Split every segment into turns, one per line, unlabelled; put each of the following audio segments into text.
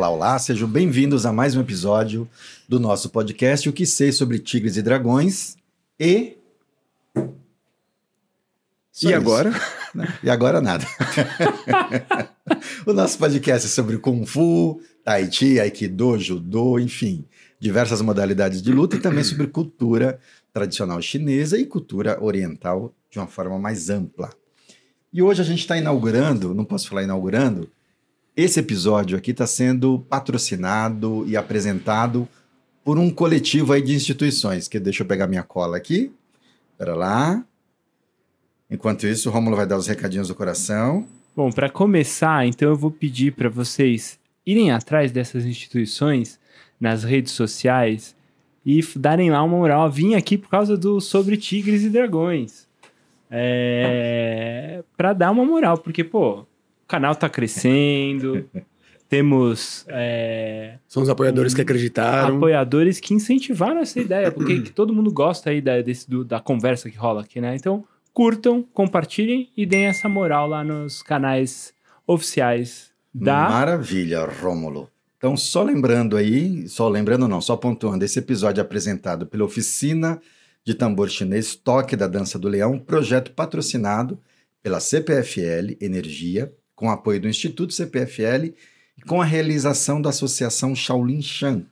Olá, olá, sejam bem-vindos a mais um episódio do nosso podcast O que sei sobre tigres e dragões e. Só
e
isso.
agora?
E agora nada. o nosso podcast é sobre Kung Fu, Tai Chi, Aikido, Judô, enfim, diversas modalidades de luta e também sobre cultura tradicional chinesa e cultura oriental de uma forma mais ampla. E hoje a gente está inaugurando, não posso falar inaugurando, esse episódio aqui está sendo patrocinado e apresentado por um coletivo aí de instituições, que deixa eu pegar minha cola aqui. Espera lá. Enquanto isso, o Rômulo vai dar os recadinhos do coração.
Bom, para começar, então eu vou pedir para vocês irem atrás dessas instituições nas redes sociais e darem lá uma moral. Vim aqui por causa do sobre tigres e dragões. É, para dar uma moral, porque pô, canal tá crescendo, temos é,
São os apoiadores que acreditaram.
apoiadores que incentivaram essa ideia, porque que todo mundo gosta aí da, desse- do- da conversa que rola aqui, né? Então, curtam, compartilhem e deem essa moral lá nos canais oficiais da.
Maravilha, Rômulo. Então, só lembrando aí, só lembrando não, só pontuando, esse episódio é apresentado pela Oficina de Tambor Chinês Toque da Dança do Leão, projeto patrocinado pela CPFL Energia, com apoio do Instituto CPFL e com a realização da Associação Shaolin Shan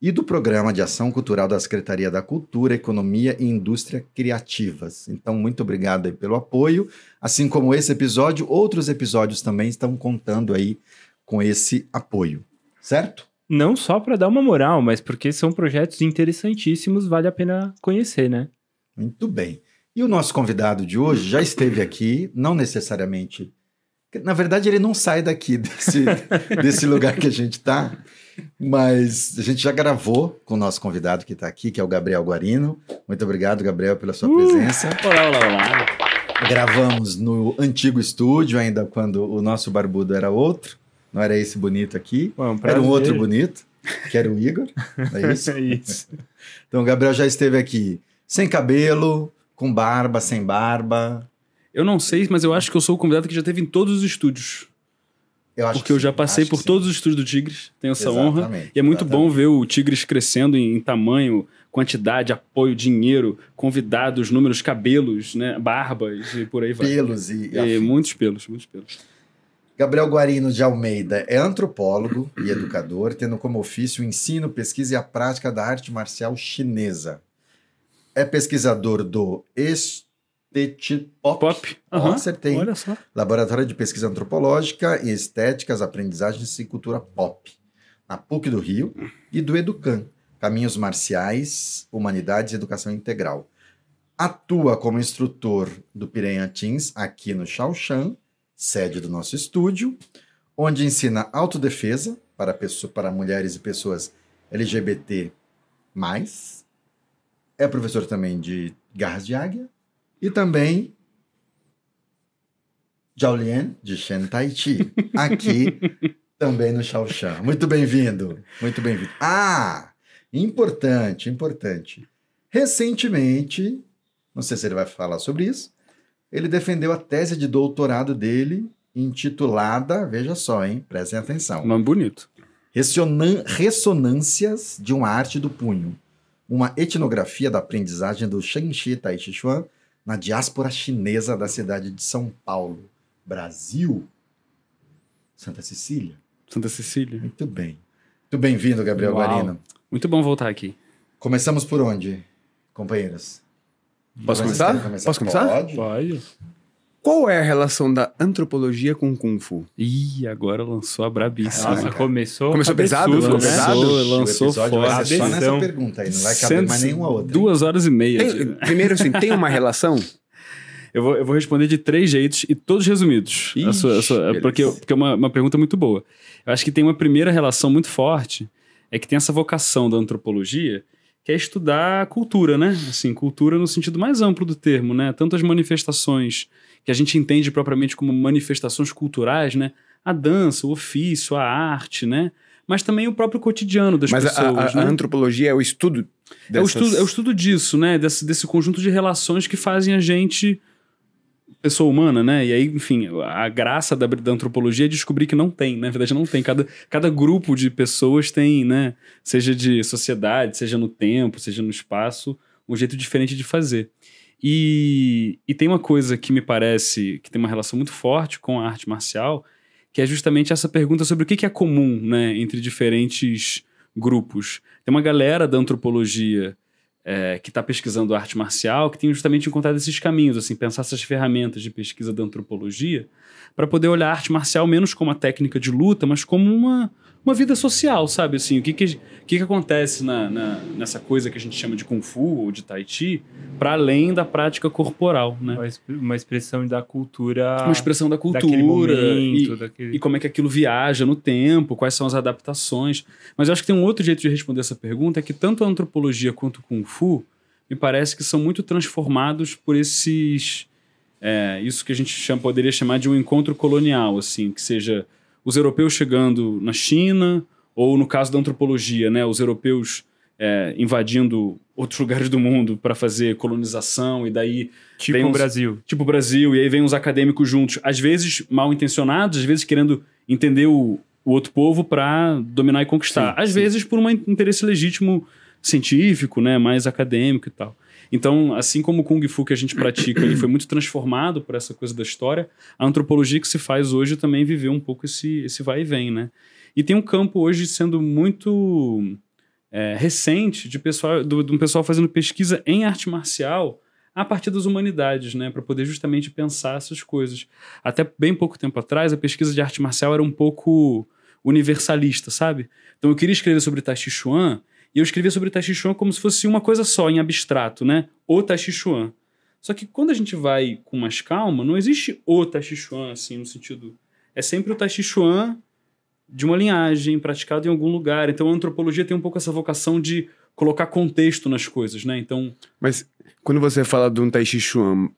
e do Programa de Ação Cultural da Secretaria da Cultura, Economia e Indústria Criativas. Então, muito obrigado aí pelo apoio. Assim como esse episódio, outros episódios também estão contando aí com esse apoio, certo?
Não só para dar uma moral, mas porque são projetos interessantíssimos, vale a pena conhecer, né?
Muito bem. E o nosso convidado de hoje já esteve aqui, não necessariamente. Na verdade, ele não sai daqui desse, desse lugar que a gente está, mas a gente já gravou com o nosso convidado que está aqui, que é o Gabriel Guarino. Muito obrigado, Gabriel, pela sua
Uh!
presença.
Olá, olá, olá.
Gravamos no antigo estúdio, ainda quando o nosso barbudo era outro, não era esse bonito aqui.
Bom, é um
Era um outro bonito, que era o Igor, é isso?
É isso.
Então o Gabriel já esteve aqui sem cabelo, com barba, sem barba.
Eu não sei, mas eu acho que eu sou o convidado que já teve em todos os estúdios.
Eu acho
porque eu já passei por todos os estúdios do Tigres. Tenho essa honra.
Exatamente,
E é muito bom
exatamente.
ver o Tigres crescendo em, em tamanho, quantidade, apoio, dinheiro, convidados, números, cabelos, né, barbas e por aí vai.
Pelos e, e
muitos pelos, muitos pelos.
Gabriel Guarino de Almeida é antropólogo e educador, tendo como ofício o ensino, pesquisa e a prática da arte marcial chinesa. É pesquisador do Estetipop,
Pop.
Ó,
Aham,
acertei.
Olha só.
Laboratório de Pesquisa Antropológica e Estéticas, Aprendizagens e Cultura Pop, na PUC do Rio, e do Educan, Caminhos Marciais, Humanidades e Educação Integral. Atua como instrutor do Piranha Teens aqui no Shaoshan, sede do nosso estúdio, onde ensina autodefesa para, pessoa, para mulheres e pessoas LGBT+. É professor também de garras de águia e também Jiaolian de Shen Tai Chi, aqui também no Shaoshan. Muito bem-vindo, muito bem-vindo. Ah, importante, importante. Recentemente, não sei se ele vai falar sobre isso, ele defendeu a tese de doutorado dele, intitulada, veja só, hein, prestem atenção,
Nome bonito.
Ressonan- Ressonâncias de uma Arte do Punho, uma etnografia da aprendizagem do Shanxi Tai Chi Chuan na diáspora chinesa da cidade de São Paulo, Brasil. Santa Cecília?
Santa Cecília.
Muito bem. Muito bem-vindo, Gabriel
Uau.
Guarino.
Muito bom voltar aqui.
Começamos por onde, companheiros?
Posso começar?
querem
Posso começar?
Pode.
Pode.
Qual é a relação da antropologia com o Kung Fu?
Ih, agora lançou a brabíssima.
Nossa, começou.
Começou pesado?
né?
pesado?
Lançou, lançou
o episódio vai
fora.
ser só nessa
Cabeção.
pergunta aí, não vai caber mais nenhuma outra.
Duas horas e meia.
Tem- primeiro, assim, tem uma relação?
Eu vou, eu vou responder de três jeitos e todos resumidos. A
Ixi,
sua- a sua- porque porque é uma, uma pergunta muito boa. Eu acho que tem uma primeira relação muito forte, é que tem essa vocação da antropologia, que é estudar a cultura, né? Assim, cultura no sentido mais amplo do termo, né? Tanto as manifestações que a gente entende propriamente como manifestações culturais, né? A dança, o ofício, a arte, né? Mas também o próprio cotidiano das
Mas a,
pessoas,
a- a
né?
antropologia é o estudo
É o,
dessas...
estudo, é o estudo disso, né? Desse, desse conjunto de relações que fazem a gente pessoa humana, né? E aí, enfim, a graça da, da, antropologia é descobrir que não tem, né? Na verdade, não tem. Cada, cada grupo de pessoas tem, né? Seja de sociedade, seja no tempo, seja no espaço, um jeito diferente de fazer. E, e tem uma coisa que me parece que tem uma relação muito forte com a arte marcial, que é justamente essa pergunta sobre o que é comum, né? Entre diferentes grupos. Tem uma galera da antropologia é, que está pesquisando arte marcial, que tem justamente encontrado esses caminhos, assim, pensar essas ferramentas de pesquisa da antropologia, para poder olhar a arte marcial menos como uma técnica de luta, mas como uma, uma vida social, sabe? Assim, o que, que, que, que acontece na, na, nessa coisa que a gente chama de Kung Fu ou de Tai Chi, para além da prática corporal, né?
Uma expressão da cultura.
Uma expressão da cultura.
Momento,
e,
daquele...
e como é que aquilo viaja no tempo, quais são as adaptações. Mas eu acho que tem um outro jeito de responder essa pergunta, é que tanto a antropologia quanto o Kung Fu me parece que são muito transformados por esses. É, isso que a gente chama, poderia chamar de um encontro colonial, assim, que seja os europeus chegando na China, ou no caso da antropologia, né, os europeus é, invadindo outros lugares do mundo para fazer colonização e daí
tipo o Brasil.
Tipo o Brasil e aí vem os acadêmicos juntos. Às vezes mal intencionados às vezes querendo entender o, o outro povo para dominar e conquistar. Sim, às sim. vezes por um interesse legítimo científico né mais acadêmico e tal então, assim como o Kung Fu que a gente pratica, ele foi muito transformado por essa coisa da história, a antropologia que se faz hoje também viveu um pouco esse, esse vai e vem, né? E tem um campo hoje sendo muito é, recente de, pessoal, do, de um pessoal fazendo pesquisa em arte marcial a partir das humanidades, né, para poder justamente pensar essas coisas. Até bem pouco tempo atrás, a pesquisa de arte marcial era um pouco universalista, sabe? Então eu queria escrever sobre Tai Chi Chuan e eu escrevia sobre Tai Chi Chuan como se fosse uma coisa só, em abstrato, né? O Tai Chi Chuan. Só que quando a gente vai com mais calma, não existe o Tai Chi Chuan, assim, no sentido... É sempre o Tai Chi Chuan de uma linhagem, praticado em algum lugar. Então a antropologia tem um pouco essa vocação de colocar contexto nas coisas, né? Então...
Mas quando você fala de um Tai Chi Chuan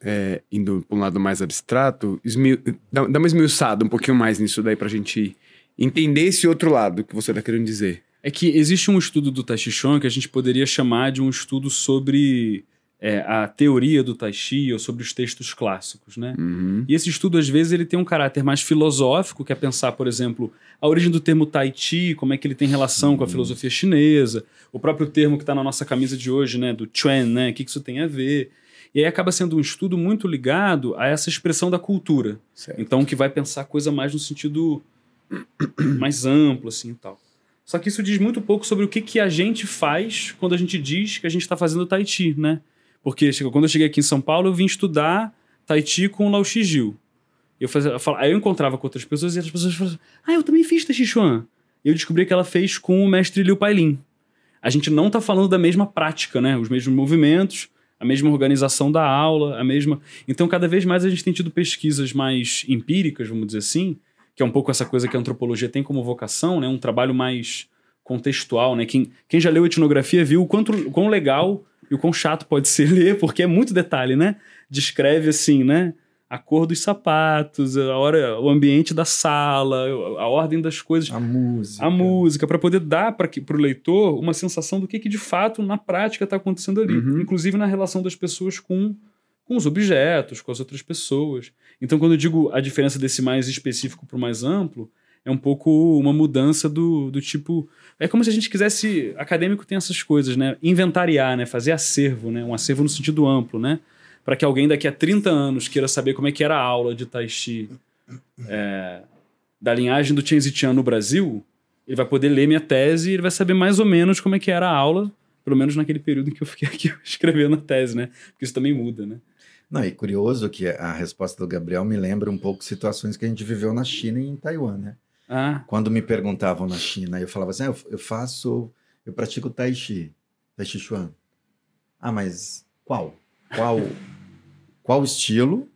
é, indo para um lado mais abstrato, esmil... dá, dá uma esmiuçada um pouquinho mais nisso daí pra gente entender esse outro lado que você tá querendo dizer.
É que existe um estudo do Tai Chi Chuan que a gente poderia chamar de um estudo sobre é, a teoria do Tai Chi ou sobre os textos clássicos, né?
Uhum.
E esse estudo, às vezes, ele tem um caráter mais filosófico, que é pensar, por exemplo, a origem do termo Tai Chi, como é que ele tem relação uhum. com a uhum. filosofia chinesa, o próprio termo que está na nossa camisa de hoje, né, do Chuan, né? O que, que isso tem a ver? E aí acaba sendo um estudo muito ligado a essa expressão da cultura.
Certo.
Então, que vai pensar coisa mais no sentido mais amplo, assim, e tal. Só que isso diz muito pouco sobre o que, que a gente faz quando a gente diz que a gente está fazendo Tai Chi, né? Porque quando eu cheguei aqui em São Paulo, eu vim estudar Tai Chi com o Lao Shijil. Eu fazia, falava, aí eu encontrava com outras pessoas e as pessoas falavam, ah, eu também fiz Tai Chi Chuan. Eu descobri que ela fez com o mestre Liu Pailin. A gente não está falando da mesma prática, né? Os mesmos movimentos, a mesma organização da aula, a mesma... Então, cada vez mais a gente tem tido pesquisas mais empíricas, vamos dizer assim, que é um pouco essa coisa que a antropologia tem como vocação, né? Um trabalho mais contextual, né? Quem, quem já leu etnografia viu o quanto, o quão legal e o quão chato pode ser ler, porque é muito detalhe, né? Descreve assim, né? A cor dos sapatos, a hora, o ambiente da sala, a ordem das coisas.
A música.
A música, para poder dar para o leitor uma sensação do que, que de fato, na prática, está acontecendo ali.
Uhum.
Inclusive na relação das pessoas com com os objetos, com as outras pessoas. Então, quando eu digo a diferença desse mais específico para o mais amplo, é um pouco uma mudança do, do tipo. É como se a gente quisesse. Acadêmico tem essas coisas, né? Inventariar, né? Fazer acervo, né? Um acervo no sentido amplo, né? Para que alguém daqui a 30 anos queira saber como é que era a aula de Tai Chi é, da linhagem do Chen Zijian no Brasil, ele vai poder ler minha tese e ele vai saber mais ou menos como é que era a aula, pelo menos naquele período em que eu fiquei aqui escrevendo a tese, né? Porque isso também muda, né?
Não, e curioso que a resposta do Gabriel me lembra um pouco situações que a gente viveu na China e em Taiwan, né?
Ah.
Quando me perguntavam na China, eu falava assim, ah, eu, faço, eu pratico Tai Chi, Tai Chi Chuan. Ah, mas qual? Qual, qual estilo?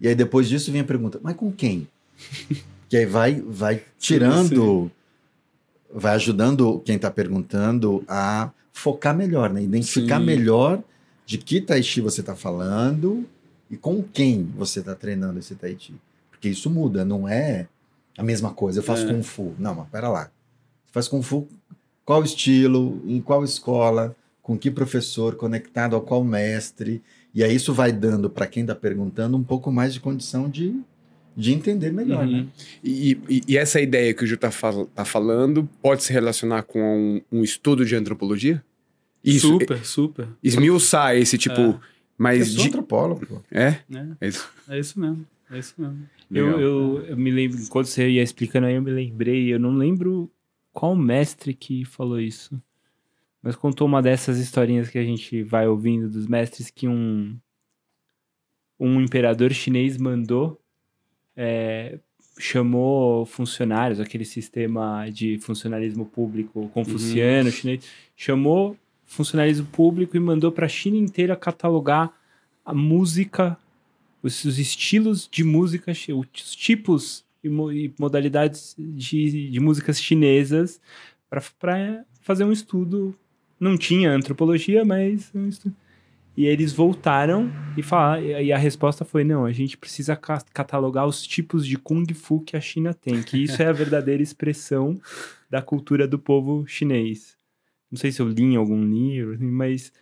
E aí depois disso vem a pergunta, mas com quem? que aí vai, vai tirando, vai ajudando quem está perguntando a focar melhor, né? Identificar Sim. melhor de que Tai Chi você está falando e com quem você está treinando esse Tai Chi. Porque isso muda, não é a mesma coisa. Eu faço é. Kung Fu. Não, mas pera lá. Você faz Kung Fu, qual estilo, em qual escola, com que professor, conectado a qual mestre. E aí isso vai dando para quem está perguntando um pouco mais de condição de, de entender melhor,
Uhum.
né?
E, e- e essa ideia que o Ju tá, fal- tá falando pode se relacionar com um, um estudo de antropologia? Isso,
Super, super.
esmiuçar esse tipo.
É.
Eu
Mas
sou
de.
antropólogo, pô.
É?
né?
É isso.
É isso mesmo. É isso mesmo.
Eu, eu, eu me lembro, enquanto você ia explicando aí, eu me lembrei, eu não lembro qual mestre que falou isso. Mas contou uma dessas historinhas que a gente vai ouvindo dos mestres que um, um imperador chinês mandou, é, chamou funcionários, aquele sistema de funcionalismo público confuciano chinês, chamou funcionalismo público e mandou para a China inteira catalogar a música os, os estilos de música, os tipos e, e modalidades de, de músicas chinesas para fazer um estudo. Não tinha antropologia, mas um estudo. E eles voltaram e falaram, e a resposta foi: não, a gente precisa ca- catalogar os tipos de Kung Fu que a China tem, que isso é a verdadeira expressão da cultura do povo chinês. Não sei se eu li em algum livro, assim, mas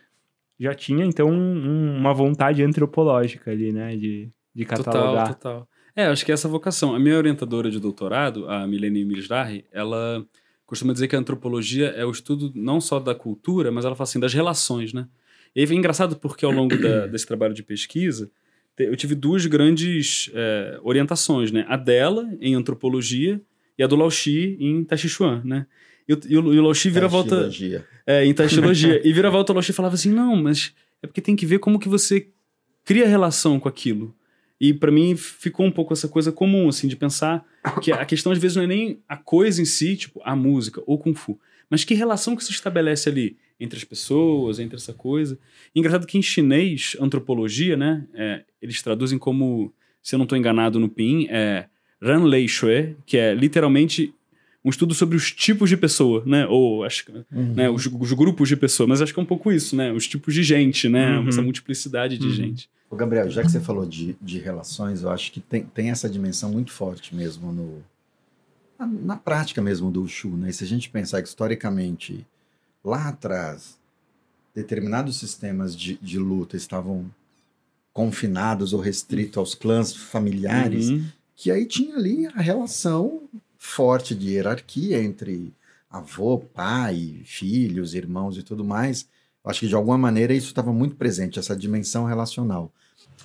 já tinha então um- uma vontade antropológica ali, né, de, de catalogar.
Total, total. É, acho que essa vocação. A minha orientadora de doutorado, a Milene Milisdarri, ela costuma dizer que a antropologia é o estudo não só da cultura, mas ela fala assim, das relações, né? E é engraçado porque ao longo da- desse trabalho de pesquisa, eu tive duas grandes é, orientações, né? A dela, em antropologia, e a do Laoshi, em Tachichuan, né? E o, e o, o Laoshi vira volta... É, em taxiologia. e vira volta ao Loshi e falava assim: não, mas é porque tem que ver como que você cria relação com aquilo. E pra mim ficou um pouco essa coisa comum, assim, de pensar que a questão às vezes não é nem a coisa em si, tipo a música ou Kung Fu, mas que relação que se estabelece ali entre as pessoas, entre essa coisa. E engraçado que em chinês, antropologia, né, é, eles traduzem como, se eu não estou enganado no PIN, é Ran Lei Shui, que é literalmente um estudo sobre os tipos de pessoa, né? Ou acho que
Uhum.
né, os, os grupos de pessoas, mas acho que é um pouco isso, né? Os tipos de gente, né?
Uhum.
Essa multiplicidade de
Uhum.
gente.
Ô, Gabriel, já que você falou de, de relações, eu acho que tem, tem essa dimensão muito forte mesmo no, na, na prática mesmo do Ushu, né? E se a gente pensar que historicamente, lá atrás, determinados sistemas de, de luta estavam confinados ou restritos aos clãs familiares,
Uhum.
que aí tinha ali a relação forte de hierarquia entre avô, pai, filhos, irmãos e tudo mais. Eu acho que de alguma maneira isso estava muito presente, essa dimensão relacional.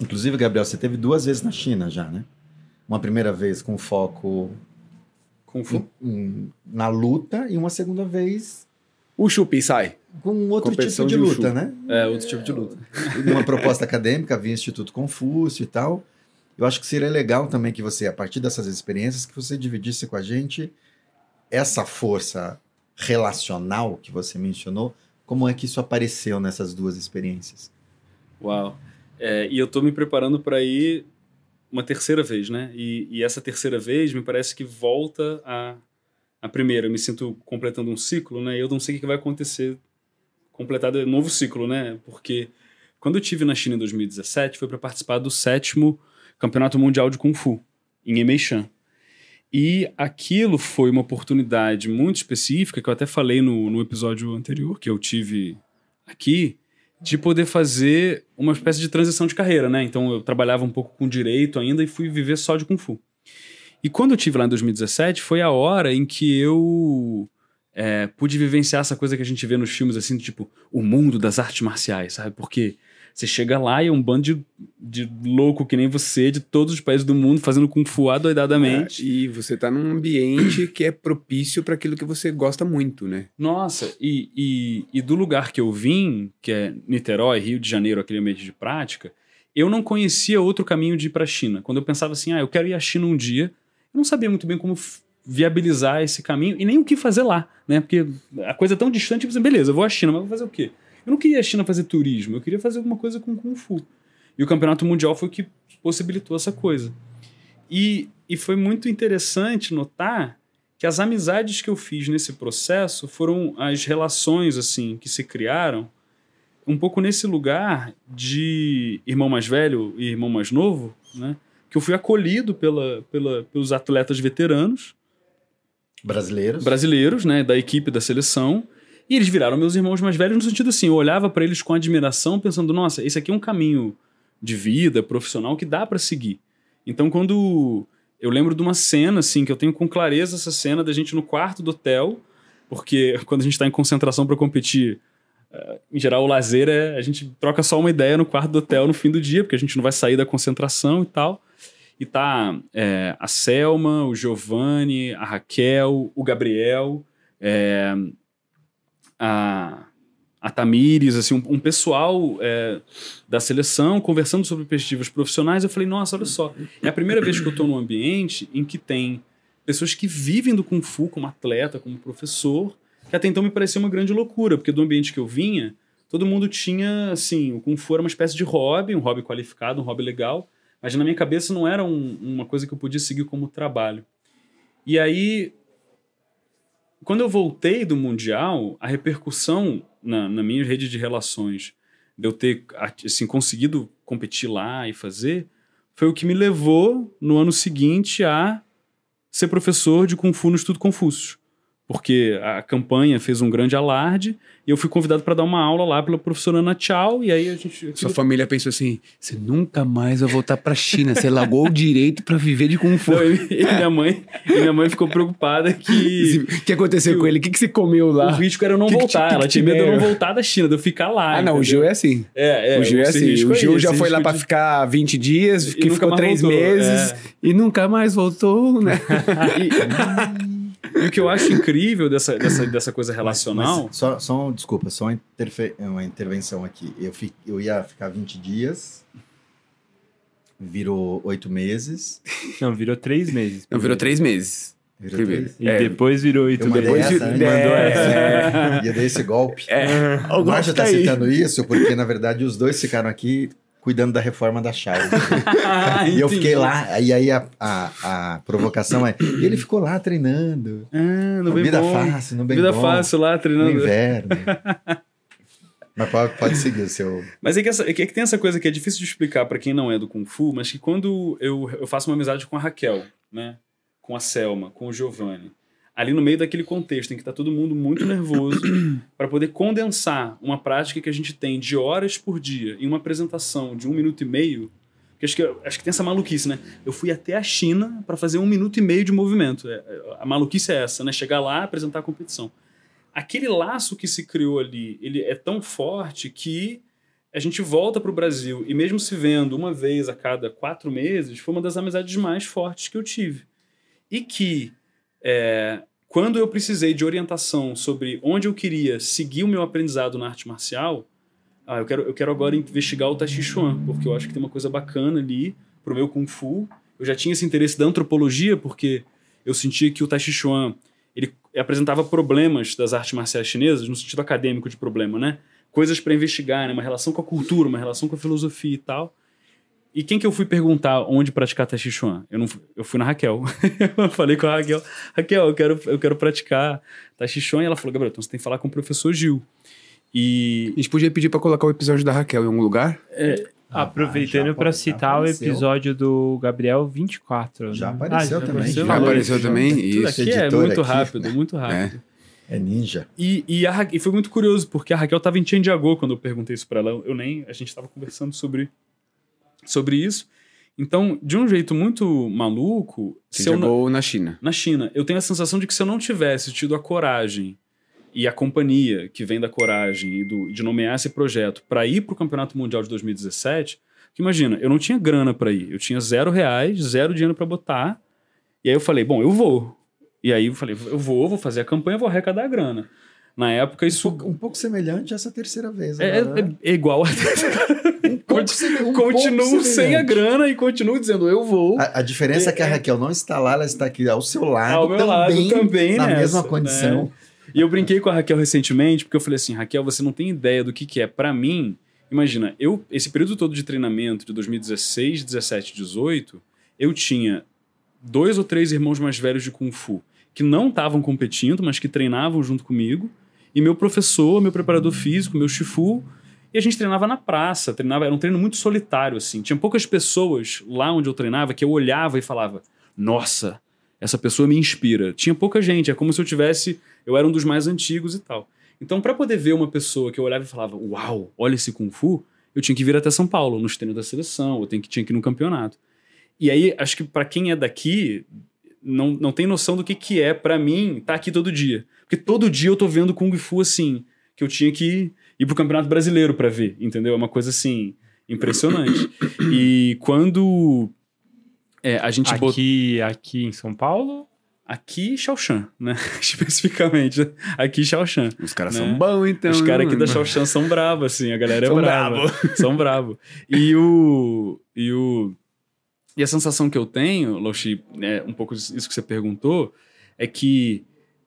Inclusive, Gabriel, você teve duas vezes na China já, né? Uma primeira vez com foco em- em- na luta e uma segunda vez
O Chupi sai.
com outro
Competição
tipo de
de
luta,
Wushu.
né?
É, outro tipo de luta.
uma proposta acadêmica via Instituto Confúcio e tal. Eu acho que seria legal também que você, a partir dessas experiências, que você dividisse com a gente essa força relacional que você mencionou, como é que isso apareceu nessas duas experiências?
Uau. É, e eu tô me preparando para ir uma terceira vez, né? E, e essa terceira vez me parece que volta a, a primeira. Eu me sinto completando um ciclo, né? E eu não sei o que vai acontecer completado novo ciclo, né? Porque quando eu tive na China em 2017 foi para participar do sétimo Campeonato Mundial de Kung Fu em Emeishan. E aquilo foi uma oportunidade muito específica, que eu até falei no, no episódio anterior que eu tive aqui, de poder fazer uma espécie de transição de carreira, né? Então eu trabalhava um pouco com direito ainda e fui viver só de Kung Fu. E quando eu tive lá em 2017, foi a hora em que eu é, pude vivenciar essa coisa que a gente vê nos filmes, assim, tipo, o mundo das artes marciais, sabe? Porque você chega lá e é um bando de, de louco que nem você, de todos os países do mundo, fazendo Kung Fu adoidadamente.
E você tá num ambiente que é propício para aquilo que você gosta muito, né?
Nossa, e, e, e do lugar que eu vim, que é Niterói, Rio de Janeiro, aquele ambiente de prática, eu não conhecia outro caminho de ir para a China. Quando eu pensava assim, ah, eu quero ir à China um dia, eu não sabia muito bem como viabilizar esse caminho e nem o que fazer lá, né? Porque a coisa é tão distante, pensei, beleza, eu vou à China, mas vou fazer o quê? Eu não queria à China fazer turismo, eu queria fazer alguma coisa com Kung Fu. E o Campeonato Mundial foi o que possibilitou essa coisa. E, e foi muito interessante notar que as amizades que eu fiz nesse processo foram as relações assim que se criaram um pouco nesse lugar de irmão mais velho e irmão mais novo, né? Que eu fui acolhido pela, pela, pelos atletas veteranos
Brasileiros?
brasileiros, né, da equipe da seleção, E eles viraram meus irmãos mais velhos no sentido assim, eu olhava para eles com admiração, pensando, nossa, esse aqui é um caminho de vida profissional que dá para seguir. Então, quando eu lembro de uma cena assim que eu tenho com clareza essa cena da gente no quarto do hotel, porque quando a gente está em concentração para competir, uh, em geral o lazer é a gente troca só uma ideia no quarto do hotel no fim do dia, porque a gente não vai sair da concentração e tal. E tá é, a Selma, o Giovanni, a Raquel, o Gabriel, é, a, a Tamires, assim, um, um pessoal é, da seleção conversando sobre perspectivas profissionais. Eu falei, nossa, olha só, é a primeira vez que eu estou num ambiente em que tem pessoas que vivem do Kung Fu como atleta, como professor, que até então me parecia uma grande loucura, porque do ambiente que eu vinha, todo mundo tinha, assim, o Kung Fu era uma espécie de hobby, um hobby qualificado, um hobby legal, mas na minha cabeça não era um, uma coisa que eu podia seguir como trabalho. E aí, quando eu voltei do Mundial, a repercussão na, na minha rede de relações de eu ter assim, conseguido competir lá e fazer, foi o que me levou no ano seguinte a ser professor de Kung Fu no Instituto Confúcio porque a campanha fez um grande alarde e eu fui convidado para dar uma aula lá pela professora Ana Tchau e aí a gente
sua família pensou assim você nunca mais vai voltar para China você largou o direito para viver de kung fu
Não, e, e, minha mãe e minha mãe ficou preocupada que
o que aconteceu que com ele? O que que você comeu lá?
O risco era eu não que voltar que, ela tinha medo de eu não voltar da China de eu ficar lá
ah não entendeu? o Gil é assim.
É, é
o Gil é assim. o Gil já foi lá para de... ficar 20 dias que ficou três voltou, meses é. e nunca mais voltou né
e, e o que eu acho incrível dessa, dessa, dessa coisa relacional.
Mas, mas só, só, desculpa, só uma, uma intervenção aqui. Eu, fi, eu ia ficar 20 dias, virou oito meses.
Não, virou três meses.
Não, virou três meses.
Virou três? E é. depois virou oito meses.
Depois
essa,
mandou é. essa. É. Ia dar esse golpe.
É.
O Marcia tá, tá citando isso porque, na verdade, os dois ficaram aqui cuidando da reforma da Charles. e eu fiquei lá, e aí a, a, a provocação é, e ele ficou lá treinando.
Ah, no bem
Vida
bom.
fácil, no bem
Vida
bom,
fácil lá, treinando.
No inverno. mas pode, pode seguir o seu...
Mas é que, essa, é que tem essa coisa que é difícil de explicar para quem não é do Kung Fu, mas que quando eu, eu faço uma amizade com a Raquel, né? Com a Selma, com o Giovanni, ali no meio daquele contexto em que está todo mundo muito nervoso, para poder condensar uma prática que a gente tem de horas por dia em uma apresentação de um minuto e meio, que acho que, acho que tem essa maluquice, né? Eu fui até a China para fazer um minuto e meio de movimento. É, a maluquice é essa, né? Chegar lá, apresentar a competição. Aquele laço que se criou ali, ele é tão forte que a gente volta para o Brasil e mesmo se vendo uma vez a cada quatro meses, foi uma das amizades mais fortes que eu tive. E que é, quando eu precisei de orientação sobre onde eu queria seguir o meu aprendizado na arte marcial, ah, eu quero, eu quero agora investigar o Tai Chuan, porque eu acho que tem uma coisa bacana ali pro meu Kung Fu. Eu já tinha esse interesse da antropologia, porque eu sentia que o Tai Chuan ele apresentava problemas das artes marciais chinesas, no sentido acadêmico de problema, né? Coisas para investigar, né? uma relação com a cultura, uma relação com a filosofia e tal. E quem que eu fui perguntar onde praticar Tai Chi Chuan? Eu, não, eu fui na Raquel. eu falei com a Raquel, Raquel, eu quero, eu quero praticar Tai Chi Chuan. E ela falou, Gabriel, então você tem que falar com o professor Gil. E...
A gente podia pedir para colocar o episódio da Raquel em algum lugar?
É, ah, Aproveitando para citar o episódio do Gabriel 24.
Já né? apareceu ah, já também.
Já apareceu também.
Tudo
isso.
aqui é muito aqui. rápido, muito rápido.
É, é ninja.
E, e, a, e foi muito curioso, porque a Raquel estava em Tianjagô quando eu perguntei isso para ela. Eu nem... A gente estava conversando sobre sobre isso. Então, de um jeito muito maluco.
Você jogou na China.
Na China. Eu tenho a sensação de que se eu não tivesse tido a coragem e a companhia que vem da coragem e do, de nomear esse projeto para ir para o Campeonato Mundial de 2017, que imagina, eu não tinha grana para ir. Eu tinha zero reais, zero dinheiro para botar. E aí eu falei, bom, eu vou. E aí eu falei, eu vou, vou fazer a campanha, vou arrecadar a grana. Na época, isso.
Um pouco, um pouco semelhante a essa terceira vez.
É,
agora,
né? é, é, igual a. um continuo sem a grana e continuo dizendo, eu vou.
A, a diferença é, é, que a é. Raquel não está lá, ela está aqui ao seu lado.
Ao meu também, lado também,
Na
nessa,
mesma condição. Né?
E eu brinquei com a Raquel recentemente, porque eu falei assim: Raquel, você não tem ideia do que, que é. para mim, imagina, eu, esse período todo de treinamento de 2016, 17, 18, eu tinha dois ou três irmãos mais velhos de Kung Fu que não estavam competindo, mas que treinavam junto comigo e meu professor, meu preparador físico, meu Shifu, e a gente treinava na praça, treinava, era um treino muito solitário, assim. Tinha poucas pessoas lá onde eu treinava que eu olhava e falava, nossa, essa pessoa me inspira. Tinha pouca gente, é como se eu tivesse, eu era um dos mais antigos e tal. Então, para poder ver uma pessoa que eu olhava e falava, uau, olha esse Kung Fu, eu tinha que vir até São Paulo, nos treinos da seleção, eu tinha que, tinha que ir no campeonato. E aí, acho que para quem é daqui, não, não tem noção do que, que é para mim estar tá aqui todo dia. Porque todo dia eu tô vendo Kung Fu assim, que eu tinha que ir pro Campeonato Brasileiro para ver, entendeu? É uma coisa assim, impressionante. e quando é, a gente
aqui, bot... aqui em São Paulo?
Aqui, Shaoxan, né? Especificamente. Aqui, Shaoxan.
Os caras
né?
são bons, então.
Os caras aqui da Shaoxan são bravos, assim. A galera é são brava. Bravo. São bravos. E o... E o... E a sensação que eu tenho, Loshi, é um pouco isso que você perguntou, é que,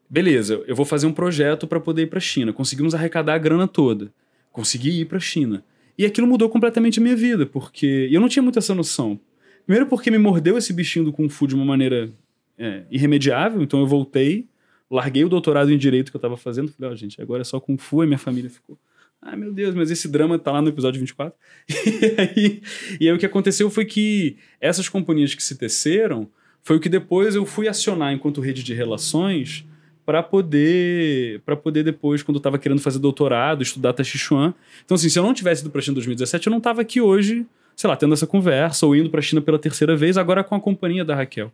beleza, eu vou fazer um projeto para poder ir para a China. Conseguimos arrecadar a grana toda. Consegui ir para a China. E aquilo mudou completamente a minha vida, porque eu não tinha muita essa noção. Primeiro porque me mordeu esse bichinho do Kung Fu de uma maneira é, irremediável, então eu voltei, larguei o doutorado em Direito que eu estava fazendo, falei, ó, oh, gente, agora é só Kung Fu, e minha família ficou, ah, meu Deus, mas esse drama tá lá no episódio 24. e, aí, e aí o que aconteceu foi que essas companhias que se teceram foi o que depois eu fui acionar enquanto rede de relações para poder para poder depois quando eu estava querendo fazer doutorado estudar Tai Chi Chuan então assim se eu não tivesse ido para a China em 2017 eu não estava aqui hoje sei lá, tendo essa conversa ou indo para a China pela terceira vez, agora com a companhia da Raquel.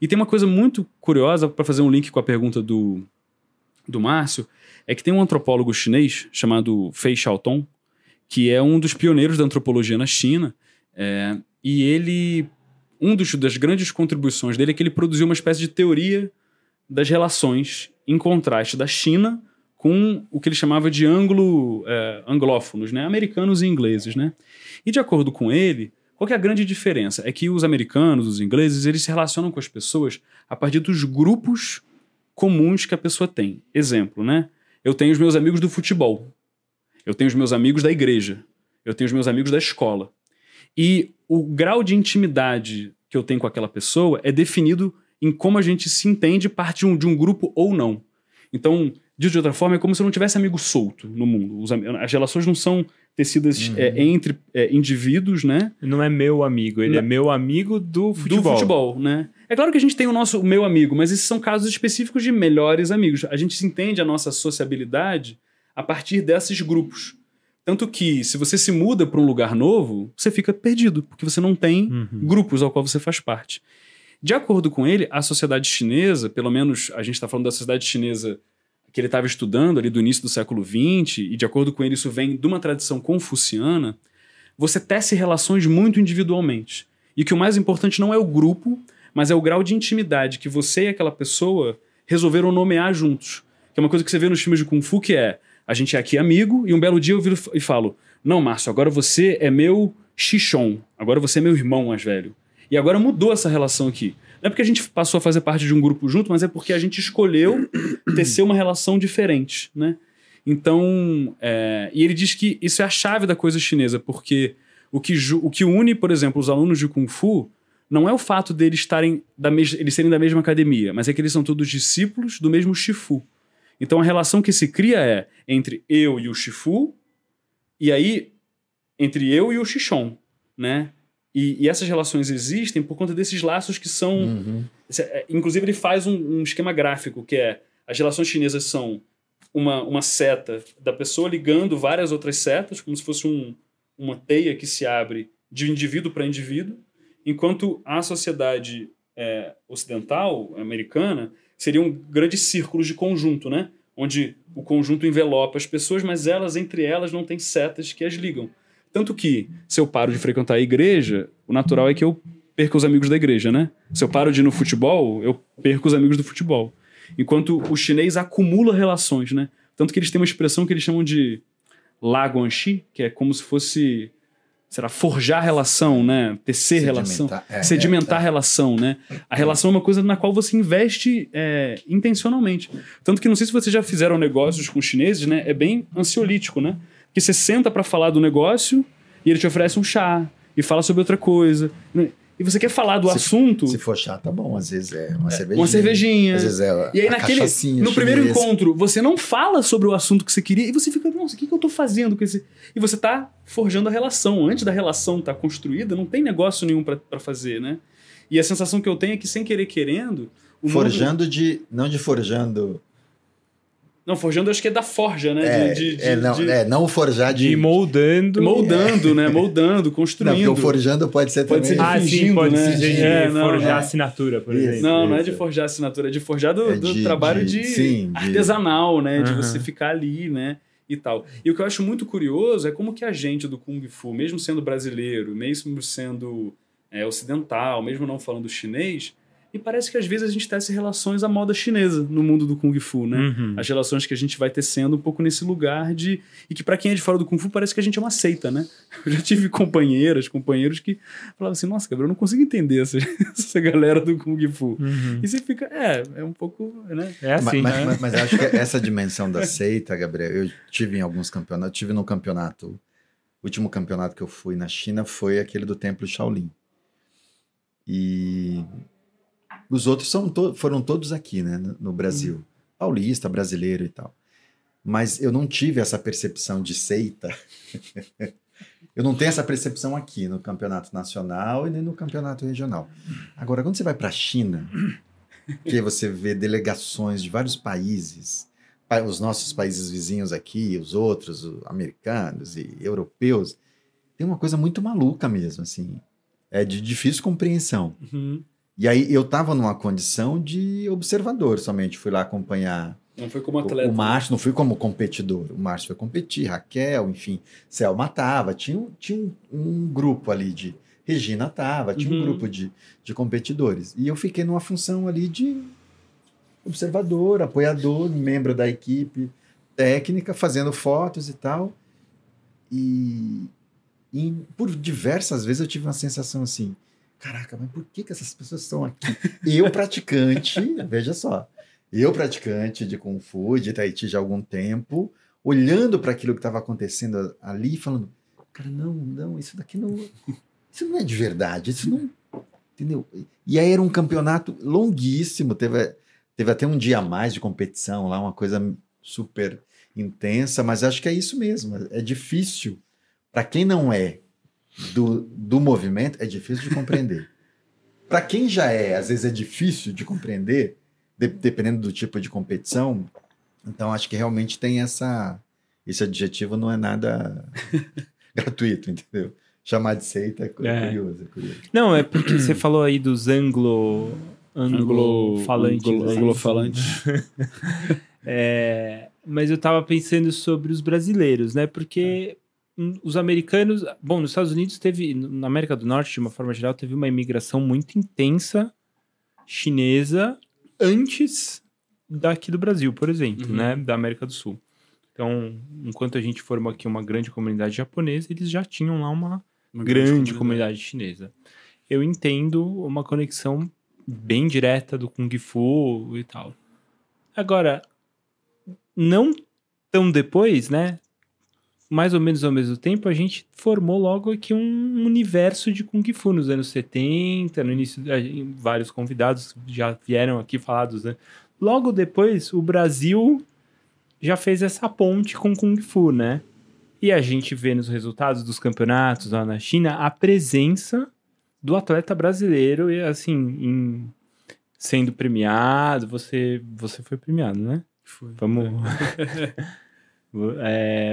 E tem uma coisa muito curiosa, para fazer um link com a pergunta do, do Márcio, é que tem um antropólogo chinês chamado Fei Xiaotong, que é um dos pioneiros da antropologia na China, é, e ele. Um dos, das grandes contribuições dele é que ele produziu uma espécie de teoria das relações em contraste da China com o que ele chamava de anglo, é, anglófonos, né? americanos e ingleses. Né? E de acordo com ele, qual é a grande diferença? É que os americanos, os ingleses, eles se relacionam com as pessoas a partir dos grupos comuns que a pessoa tem. Exemplo, né? Eu tenho os meus amigos do futebol. Eu tenho os meus amigos da igreja. Eu tenho os meus amigos da escola. E o grau de intimidade que eu tenho com aquela pessoa é definido em como a gente se entende parte de um, de um grupo ou não. Então, de outra forma, é como se eu não tivesse amigo solto no mundo. Os, as relações não são tecidas uhum. é, entre é, indivíduos, né?
Não é meu amigo, ele não. é meu amigo do futebol.
Do futebol, né? É claro que a gente tem o nosso o meu amigo, mas esses são casos específicos de melhores amigos. A gente entende a nossa sociabilidade a partir desses grupos. Tanto que, se você se muda para um lugar novo, você fica perdido, porque você não tem uhum. grupos ao qual você faz parte. De acordo com ele, a sociedade chinesa, pelo menos a gente está falando da sociedade chinesa que ele estava estudando ali do início do século XX, e de acordo com ele isso vem de uma tradição confuciana, você tece relações muito individualmente. E que o mais importante não é o grupo, mas é o grau de intimidade que você e aquela pessoa resolveram nomear juntos. Que é uma coisa que você vê nos filmes de Kung Fu, que é a gente é aqui amigo, e um belo dia eu viro e falo: Não, Márcio, agora você é meu xixon, agora você é meu irmão mais velho. E agora mudou essa relação aqui. Não é porque a gente passou a fazer parte de um grupo junto, mas é porque a gente escolheu tecer uma relação diferente, né? Então, é, e ele diz que isso é a chave da coisa chinesa, porque o que, o que une, por exemplo, os alunos de Kung Fu não é o fato deles estarem da eles serem da mesma academia, mas é que eles são todos discípulos do mesmo Shifu. Então a relação que se cria é entre eu e o Shifu, e aí entre eu e o Xixon, né? E, e, essas relações existem por conta desses laços que são. Uhum. É, inclusive, ele faz um, um, esquema gráfico que é: as relações chinesas são uma, uma seta da pessoa ligando várias outras setas, como se fosse um, uma teia que se abre de indivíduo para indivíduo, enquanto a sociedade é, ocidental, americana, seriam grandes círculos de conjunto, né? Onde o conjunto envelopa as pessoas, mas elas, entre elas, não têm setas que as ligam. Tanto que, se eu paro de frequentar a igreja, o natural é que eu perca os amigos da igreja, né? Se eu paro de ir no futebol, eu perco os amigos do futebol. Enquanto o chinês acumula relações, né? Tanto que eles têm uma expressão que eles chamam de laguanxi, que é como se fosse será forjar relação, né? Tecer relação, é, sedimentar é, é. relação, né? A relação é uma coisa na qual você investe é, intencionalmente. Tanto que não sei se vocês já fizeram negócios com chineses, né? É bem ansiolítico, né? Que você senta para falar do negócio e ele te oferece um chá e fala sobre outra coisa. E você quer falar do
se,
assunto.
Se for chá, tá bom. Às vezes é uma
é,
cervejinha.
Uma cervejinha.
Às vezes é.
E aí, naquele. No chinesa. primeiro encontro, você não fala sobre o assunto que você queria e você fica, nossa, o que, que eu tô fazendo com esse. E você tá forjando a relação. Antes da relação estar tá construída, não tem negócio nenhum para fazer, né? E a sensação que eu tenho é que, sem querer querendo.
forjando mundo... de. Não de forjando
Não, forjando acho que é da forja, né?
É,
de, de-
é, não,
de-
é, não forjar de.
De moldando.
Moldando, né? Moldando,
Não,
construindo.
porque o forjando pode ser
Pode
também.
ser
Ah, sim, pode
né?
ser de
É, não,
forjar
é.
assinatura, por
Isso.
exemplo.
Não, não é de
Isso.
forjar assinatura, é de forjar do,
É
do
de-
trabalho
de-
de,
sim, de-
artesanal, né? De
Aham.
você ficar ali, né? E tal. E o que eu acho muito curioso é como que a gente do Kung Fu, mesmo sendo brasileiro, mesmo sendo é, ocidental, mesmo não falando chinês, e parece que às vezes a gente tece relações à moda chinesa no mundo do Kung Fu, né?
Uhum.
As relações que a gente vai tecendo um pouco nesse lugar de. E que pra quem é de fora do Kung Fu parece que a gente é uma seita, né? Eu já tive companheiras, companheiros que falavam assim: nossa, Gabriel, eu não consigo entender essa, essa galera do Kung Fu.
Uhum.
E você fica, é, é um pouco, né?
É assim.
mas, mas- mas acho que essa dimensão da seita, Gabriel, eu tive em alguns campeonatos, eu tive no campeonato, o último campeonato que eu fui na China foi aquele do Templo Shaolin. E os outros são to- foram todos aqui, né, no, no Brasil. Paulista, brasileiro e tal. Mas eu não tive essa percepção de seita. eu não tenho essa percepção aqui no campeonato nacional e nem no campeonato regional. Agora, quando você vai para a China, que você vê delegações de vários países, pa- os nossos países vizinhos aqui, os outros, os americanos e europeus, tem uma coisa muito maluca mesmo, assim. É de difícil compreensão. E aí eu estava numa condição de observador somente, fui lá acompanhar
Não foi como
o,
atleta.
o Márcio, não fui como competidor, o Márcio foi competir, Raquel, enfim, Selma tava, tinha, um- tinha um, um grupo ali de, Regina tava, tinha um
Uhum.
grupo de, de competidores, e eu fiquei numa função ali de observador, apoiador, membro da equipe técnica, fazendo fotos e tal, e, e por diversas vezes eu tive uma sensação assim, caraca, mas por que, que essas pessoas estão aqui? Eu praticante, veja só, eu praticante de Kung Fu, de Tai Chi já há algum tempo, olhando para aquilo que estava acontecendo ali, falando, cara, não, não, isso daqui não, isso não é de verdade, isso não, entendeu? E aí era um campeonato longuíssimo, teve, teve até um dia a mais de competição lá, uma coisa super intensa, mas acho que é isso mesmo, é difícil para quem não é do, do movimento, é difícil de compreender. Para quem já é, às vezes é difícil de compreender, de- dependendo do tipo de competição. Então, acho que realmente tem essa. Esse adjetivo não é nada gratuito, entendeu? Chamar de seita é,
É.
curioso, é curioso.
Não, é porque você falou aí dos anglo. Anglo, falantes.
Anglo,
assim.
anglofalantes.
É, mas eu tava pensando sobre os brasileiros, né? Porque hum, os americanos. Bom, nos Estados Unidos teve. Na América do Norte, de uma forma geral, teve uma imigração muito intensa chinesa antes daqui do Brasil, por exemplo,
Uhum.
né? Da América do Sul. Então, enquanto a gente formou aqui uma grande comunidade japonesa, eles já tinham lá uma
Uma
grande comunidade chinesa. Eu entendo uma conexão bem direta do Kung Fu e tal. Agora, não tão depois, né? Mais ou menos ao mesmo tempo, a gente formou logo aqui um universo de Kung Fu nos anos 70, no início, vários convidados já vieram aqui falados, né? Logo depois, o Brasil já fez essa ponte com Kung Fu, né? E a gente vê nos resultados dos campeonatos lá na China a presença do atleta brasileiro e assim, em- sendo premiado, você você foi premiado, né?
Foi.
Vamos. É,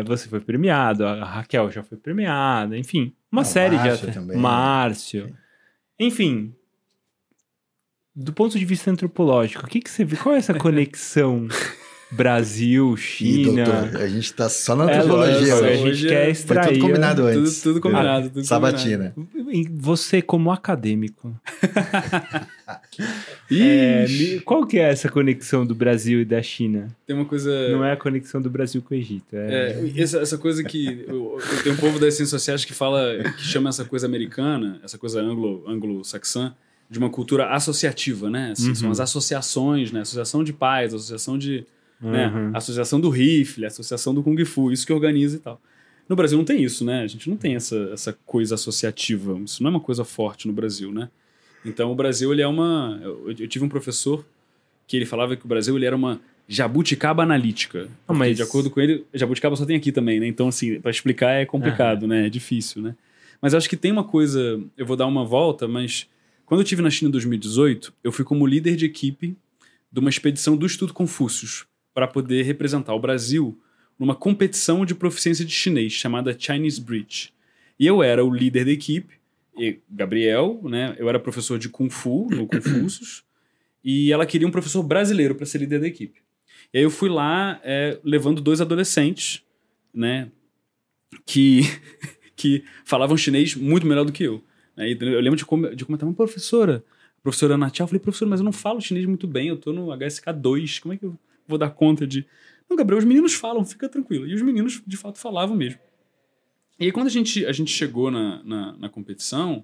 você foi premiado, a Raquel já foi premiada, enfim, uma
Ah,
série de
Márcio
atletas.
também.
Márcio. Enfim, do ponto de vista antropológico, o que, que você vê? Qual é essa conexão Brasil,
E,
China?
doutor, a gente está só na
É,
antropologia
lógico, a gente quer
é-
extrair.
Foi tudo combinado
Tudo,
antes.
tudo combinado. Tudo
Sabatina.
E Você como acadêmico, é, qual que é essa conexão do Brasil e da China?
Tem uma coisa.
Não é a conexão do Brasil com o Egito. É,
É, essa, essa coisa que. Eu, eu tenho um povo das ciências sociais que fala, que chama essa coisa americana, essa coisa anglo- anglo-saxã, de uma cultura associativa, né? Assim,
Uhum.
São as associações, né? Associação de pais, associação de. né?
Uhum.
Associação do rifle, associação do Kung Fu, isso que organiza e tal. No Brasil não tem isso, né? A gente não tem essa, essa coisa associativa. Isso não é uma coisa forte no Brasil, né? Então o Brasil ele é uma. Eu, eu tive um professor que ele falava que o Brasil ele era uma jabuticaba analítica. Porque,
mas-
De acordo com ele, jabuticaba só tem aqui também, né? Então, assim, para explicar é complicado, né? É difícil, né? Mas acho que tem uma coisa. Eu vou dar uma volta, mas quando eu tive na China em 2018, eu fui como líder de equipe de uma expedição do Instituto Confúcios para poder representar o Brasil numa competição de proficiência de chinês chamada Chinese Bridge. E eu era o líder da equipe, e Gabriel, né? Eu era professor de Kung Fu no Confucius, e ela queria um professor brasileiro para ser líder da equipe. E aí eu fui lá é, levando dois adolescentes, né? Que, que falavam chinês muito melhor do que eu. Né? Eu lembro de, com, de comentar, professora, professora Natia, eu falei, professor, mas eu não falo chinês muito bem, eu tô no HSK2, como é que eu vou dar conta de. Não, Gabriel, os meninos falam, fica tranquilo. E os meninos, de fato, falavam mesmo. E aí, quando a gente, a gente chegou na, na, na competição,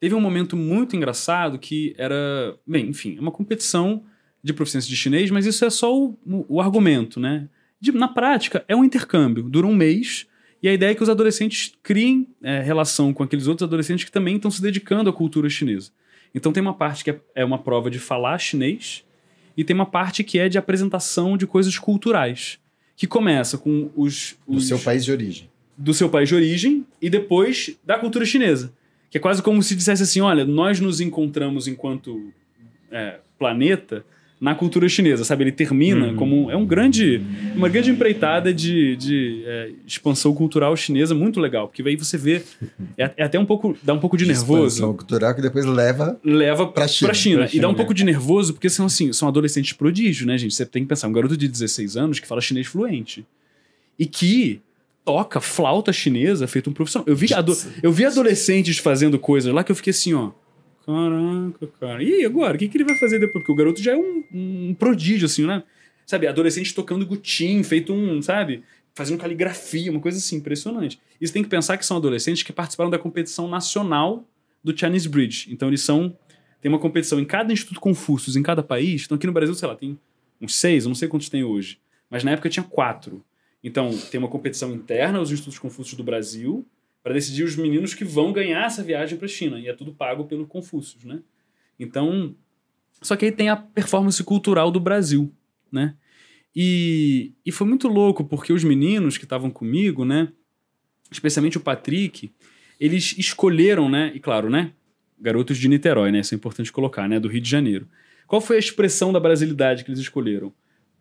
teve um momento muito engraçado que era. Bem, enfim, é uma competição de proficiência de chinês, mas isso é só o, o argumento, né? De, na prática, é um intercâmbio, dura um mês. E a ideia é que os adolescentes criem é, relação com aqueles outros adolescentes que também estão se dedicando à cultura chinesa. Então tem uma parte que é, é uma prova de falar chinês e tem uma parte que é de apresentação de coisas culturais, que começa com os, os
do seu país de origem,
do seu país de origem e depois da cultura chinesa, que é quase como se dissesse assim, olha, nós nos encontramos enquanto é, planeta na cultura chinesa, sabe? Ele termina uhum. como é um grande, uma grande empreitada de, de é, expansão cultural chinesa muito legal, porque aí você vê é, é, até um pouco dá um pouco de nervoso.
Expansão cultural que depois leva
leva para China. Pra China. Pra China. E dá um pouco de nervoso porque são assim, são adolescentes prodígio, né, gente? Você tem que pensar um garoto de 16 anos que fala chinês fluente e que toca flauta chinesa feito um profissional. Eu vi, eu vi adolescentes fazendo coisas lá que eu fiquei assim, ó. Caraca, cara. E agora? O que, que ele vai fazer depois? Porque o garoto já é um, um prodígio, assim, né? Sabe, adolescente tocando gutim, feito um, sabe? Fazendo caligrafia, uma coisa assim, impressionante. E você tem que pensar que são adolescentes que participaram da competição nacional do Chinese Bridge. Então eles são. Tem uma competição em cada Instituto Confúcio, em cada país. Então aqui no Brasil, sei lá, tem uns seis, eu não sei quantos tem hoje. Mas na época tinha quatro. Então tem uma competição interna aos Institutos Confúcios do Brasil para decidir os meninos que vão ganhar essa viagem para a China. E é tudo pago pelo Confúcio, né? Então, só que aí tem a performance cultural do Brasil, né? E, e foi muito louco, porque os meninos que estavam comigo, né? Especialmente o Patrick, eles escolheram, né? E claro, né? Garotos de Niterói, né? Isso é importante colocar, né? Do Rio de Janeiro. Qual foi a expressão da brasilidade que eles escolheram?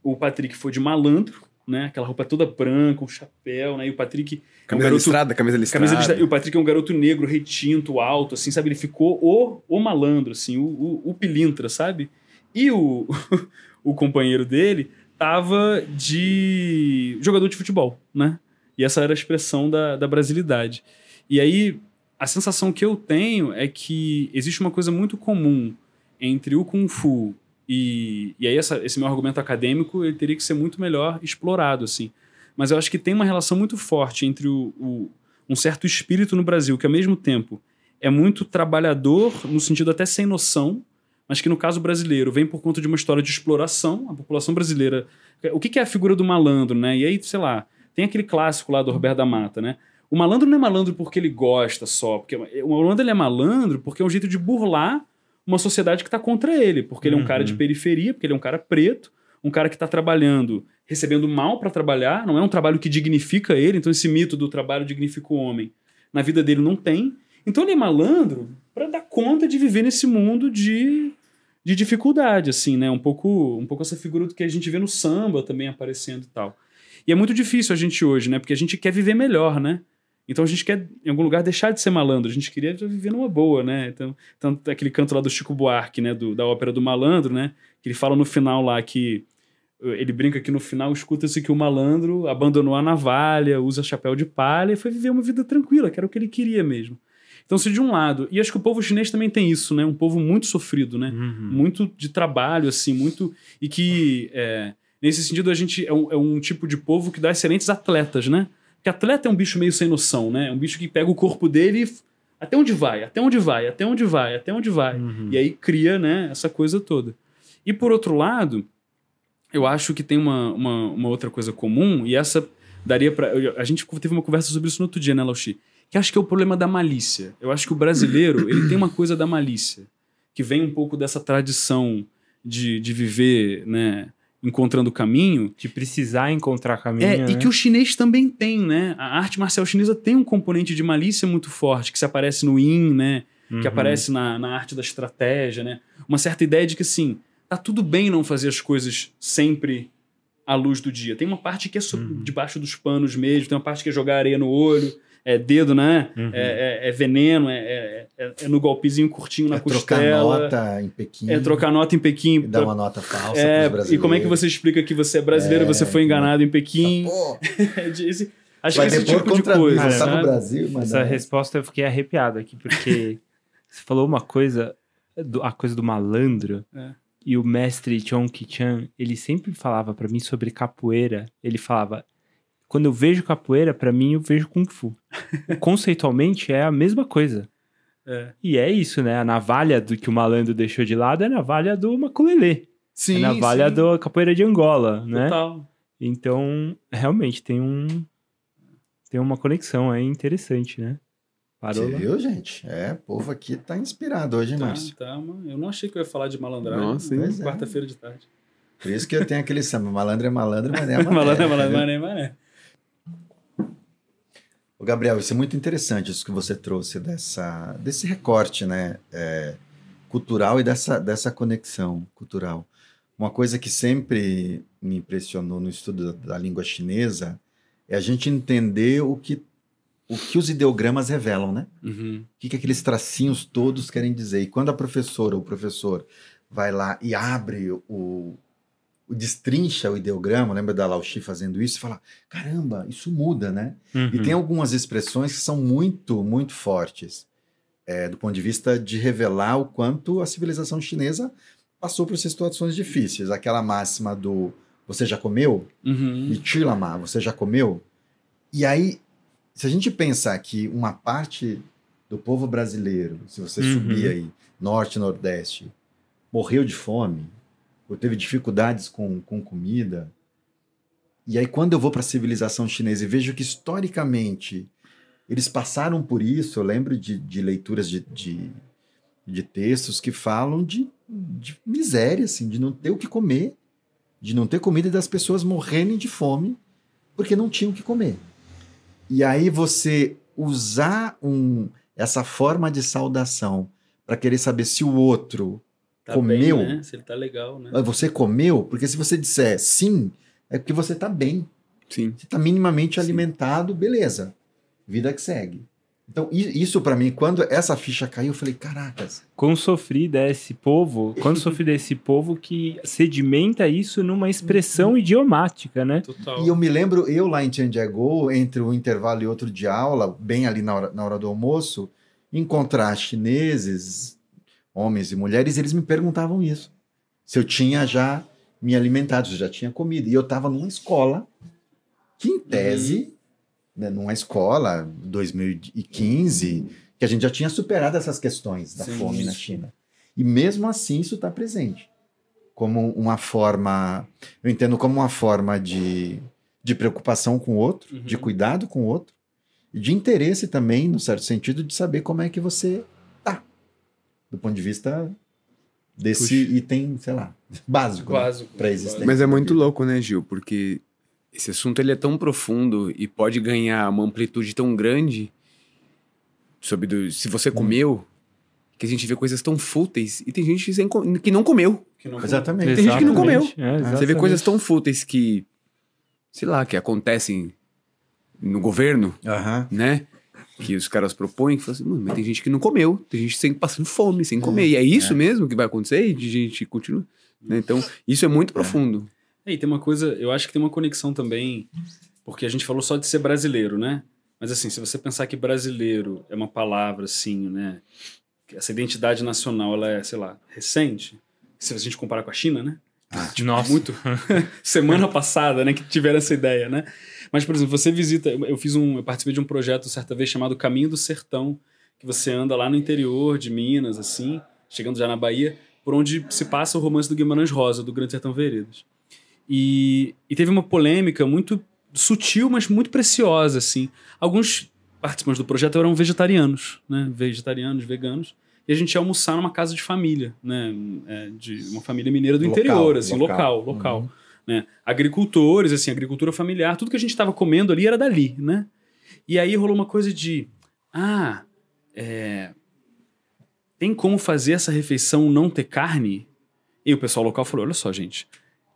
O Patrick foi de malandro, né? Aquela roupa toda branca, um chapéu, né? E o Patrick.
Camisa é um garoto, listrada, camisa listrada. Camisa listrada.
E o Patrick é um garoto negro, retinto, alto, assim, sabe? Ele ficou o, o malandro, assim, o, o, o pilintra, sabe? E o, o companheiro dele tava de jogador de futebol, né? E essa era a expressão da, da brasilidade. E aí, a sensação que eu tenho é que existe uma coisa muito comum entre o Kung Fu e, e aí essa, esse meu argumento acadêmico ele teria que ser muito melhor explorado, assim. Mas eu acho que tem uma relação muito forte entre o, o, um certo espírito no Brasil, que ao mesmo tempo é muito trabalhador, no sentido até sem noção, mas que no caso brasileiro vem por conta de uma história de exploração. A população brasileira. O que, é a figura do malandro, né? E aí, sei lá, tem aquele clássico lá do Roberto da Mata, né? O malandro não é malandro porque ele gosta só. Porque o malandro ele é malandro porque é um jeito de burlar uma sociedade que está contra ele, porque ele é um cara de uhum. periferia, porque ele é um cara preto, um cara que está trabalhando, recebendo mal para trabalhar, não é um trabalho que dignifica ele, então esse mito do trabalho dignifica o homem, na vida dele não tem. Então ele é malandro para dar conta de viver nesse mundo de, de dificuldade, assim, né? Um pouco, um pouco essa figura do que a gente vê no samba também aparecendo e tal. E é muito difícil a gente hoje, né? Porque a gente quer viver melhor, né? Então a gente quer, em algum lugar, deixar de ser malandro. A gente queria viver numa boa, né? Então, então aquele canto lá do Chico Buarque, né? Do, da ópera do malandro, né? Que ele fala no final lá que ele brinca que no final escuta-se que o malandro abandonou a navalha, usa chapéu de palha e foi viver uma vida tranquila, que era o que ele queria mesmo. Então, se de um lado, e acho que o povo chinês também tem isso, né? Um povo muito sofrido, né? Uhum. Muito de trabalho, assim, muito. E que, é, nesse sentido, a gente é um, é um tipo de povo que dá excelentes atletas, né? Porque atleta é um bicho meio sem noção, né? É um bicho que pega o corpo dele e até onde vai, até onde vai, até onde vai, até onde vai. Uhum. E aí cria, né, essa coisa toda. E por outro lado, eu acho que tem uma, uma, uma outra coisa comum, e essa daria para A gente teve uma conversa sobre isso no outro dia, né, Lauchi? Que acho que é o problema da malícia. Eu acho que o brasileiro, ele tem uma coisa da malícia, que vem um pouco dessa tradição de, de viver, né, encontrando caminho.
De precisar encontrar caminho.
É,
né?
e que o chinês também tem, né? A arte marcial chinesa tem um componente de malícia muito forte, que se aparece no Yin, né? Uhum. Que aparece na, na arte da estratégia, né? Uma certa ideia de que, assim, tá tudo bem não fazer as coisas sempre à luz do dia. Tem uma parte que é sob, debaixo dos panos mesmo, tem uma parte que é jogar areia no olho, é dedo, né?
Uhum.
É, é- é veneno, é, é- é- é no golpezinho curtinho na
É trocar
costela.
nota em Pequim.
É trocar nota em Pequim.
E dar uma nota falsa
É, e como é que você explica que você é brasileiro e
É,
você foi enganado em Pequim? Esse- acho
vai
que esse tipo de coisa.
mim, você tá
sabe?
no Brasil, mas
Essa
não.
resposta eu fiquei arrepiado aqui, porque você falou uma coisa, a coisa do malandro,
É.
e o mestre Chong Ki-chan, ele sempre falava pra mim sobre capoeira. Ele falava, quando eu vejo capoeira, pra mim eu vejo Kung Fu. Conceitualmente é a mesma coisa.
É.
E é isso, né? A navalha do que o malandro deixou de lado é a navalha do maculelê.
Sim,
é a navalha
sim.
da capoeira de Angola, né?
Total.
Então, realmente, tem um... Tem uma conexão aí interessante, né? Parou
Você
lá.
viu, gente? É, o povo aqui tá inspirado hoje,
Tá,
Márcio?
tá, mano. Eu não achei que eu ia falar de malandragem.
Nossa, hein?
Pois é.
Quarta-feira de tarde.
Por isso que eu tenho aquele samba. Malandro é malandro, mas é mané.
malandro é malandro, mané, mané.
Gabriel, isso é muito interessante, isso que você trouxe dessa, desse recorte né, é, cultural e dessa, dessa conexão cultural. Uma coisa que sempre me impressionou no estudo da, da língua chinesa é a gente entender o que, o que os ideogramas revelam, né?
Uhum.
O que, que aqueles tracinhos todos querem dizer. E quando a professora ou o professor vai lá e abre o destrincha o ideograma, lembra da Lauchi fazendo isso, e fala, caramba, isso muda, né? E
Uhum.
tem algumas expressões que são muito, muito fortes, é, do ponto de vista de revelar o quanto a civilização chinesa passou por situações difíceis. Aquela máxima do você já comeu?
Uhum.
E Chilama, você já comeu? E aí, se a gente pensar que uma parte do povo brasileiro, se você
Uhum.
subir aí, norte e nordeste, morreu de fome, ou teve dificuldades com, com comida, e aí quando eu vou para a civilização chinesa e vejo que historicamente eles passaram por isso, eu lembro de, de leituras de, de, de textos que falam de, de miséria, assim, de não ter o que comer, de não ter comida e das pessoas morrerem de fome porque não tinham o que comer. E aí você usar um, essa forma de saudação para querer saber se o outro
Tá
comeu,
bem, né? Se ele tá legal, né?
"Ah, você comeu, porque se você disser sim, é porque você está bem,
Sim.
você está minimamente
Sim.
alimentado, beleza, vida que segue. Então isso para mim, quando essa ficha caiu, eu falei, caracas,
Quão sofrida é esse povo, quando sofrido é esse povo que sedimenta isso numa expressão idiomática, né?
Total.
E eu me lembro, eu lá em Tianjego, entre um intervalo e outro de aula, bem ali na hora, na hora do almoço, encontrar chineses, homens e mulheres, eles me perguntavam isso. Se eu tinha já me alimentado, se eu já tinha comido. E eu estava numa escola que, em tese, né, numa escola, 2015, que a gente já tinha superado essas questões da
Sim.
fome na China. E mesmo assim isso está presente. Como uma forma, eu entendo como uma forma de, de preocupação com o outro,
Uhum.
de cuidado com o outro, e de interesse também, no certo sentido, de saber como é que você. Do ponto de vista desse
Puxa.
item, sei lá, básico. né?
Quase.
Pra existência.
Mas é muito louco, né, Gil? Porque esse assunto ele é tão profundo e pode ganhar uma amplitude tão grande sobre do, se você comeu, que a gente vê coisas tão fúteis e tem gente sem que não comeu.
Que não
Exatamente.
Tem gente que não comeu.
Exatamente, é,
Você vê
exatamente.
coisas tão fúteis que, sei lá, que acontecem no governo,
Aham.
né? Que os caras propõem, que falam assim, mano, mas tem gente que não comeu, tem gente sem, passando fome, sem comer. E é isso mesmo que vai acontecer? E de gente continua. né? Então, isso é muito profundo.
É, e tem uma coisa, eu acho que tem uma conexão também, porque a gente falou só de ser brasileiro, né? Mas assim, se você pensar que brasileiro é uma palavra, assim, né? que Essa identidade nacional, ela é, sei lá, recente. Se a gente comparar com a China, né?
Nossa.
Muito. Semana passada, né? Que tiveram essa ideia, né? Mas, por exemplo, você visita. Eu fiz um. Eu participei de um projeto certa vez chamado Caminho do Sertão, que você anda lá no interior de Minas, assim, chegando já na Bahia, por onde se passa o romance do Guimarães Rosa, do Grande Sertão Veredas. E, e teve uma polêmica muito sutil, mas muito preciosa, assim. Alguns participantes do projeto eram vegetarianos, né? Vegetarianos, veganos. E a gente ia almoçar numa casa de família, né? É, de uma família mineira do
Local,
interior, assim,
local.
local, local.
Uhum.
Né? Agricultores, assim, agricultura familiar, tudo que a gente estava comendo ali era dali, né? E aí rolou uma coisa de, ah, é, tem como fazer essa refeição não ter carne? E o pessoal local falou, olha só, gente,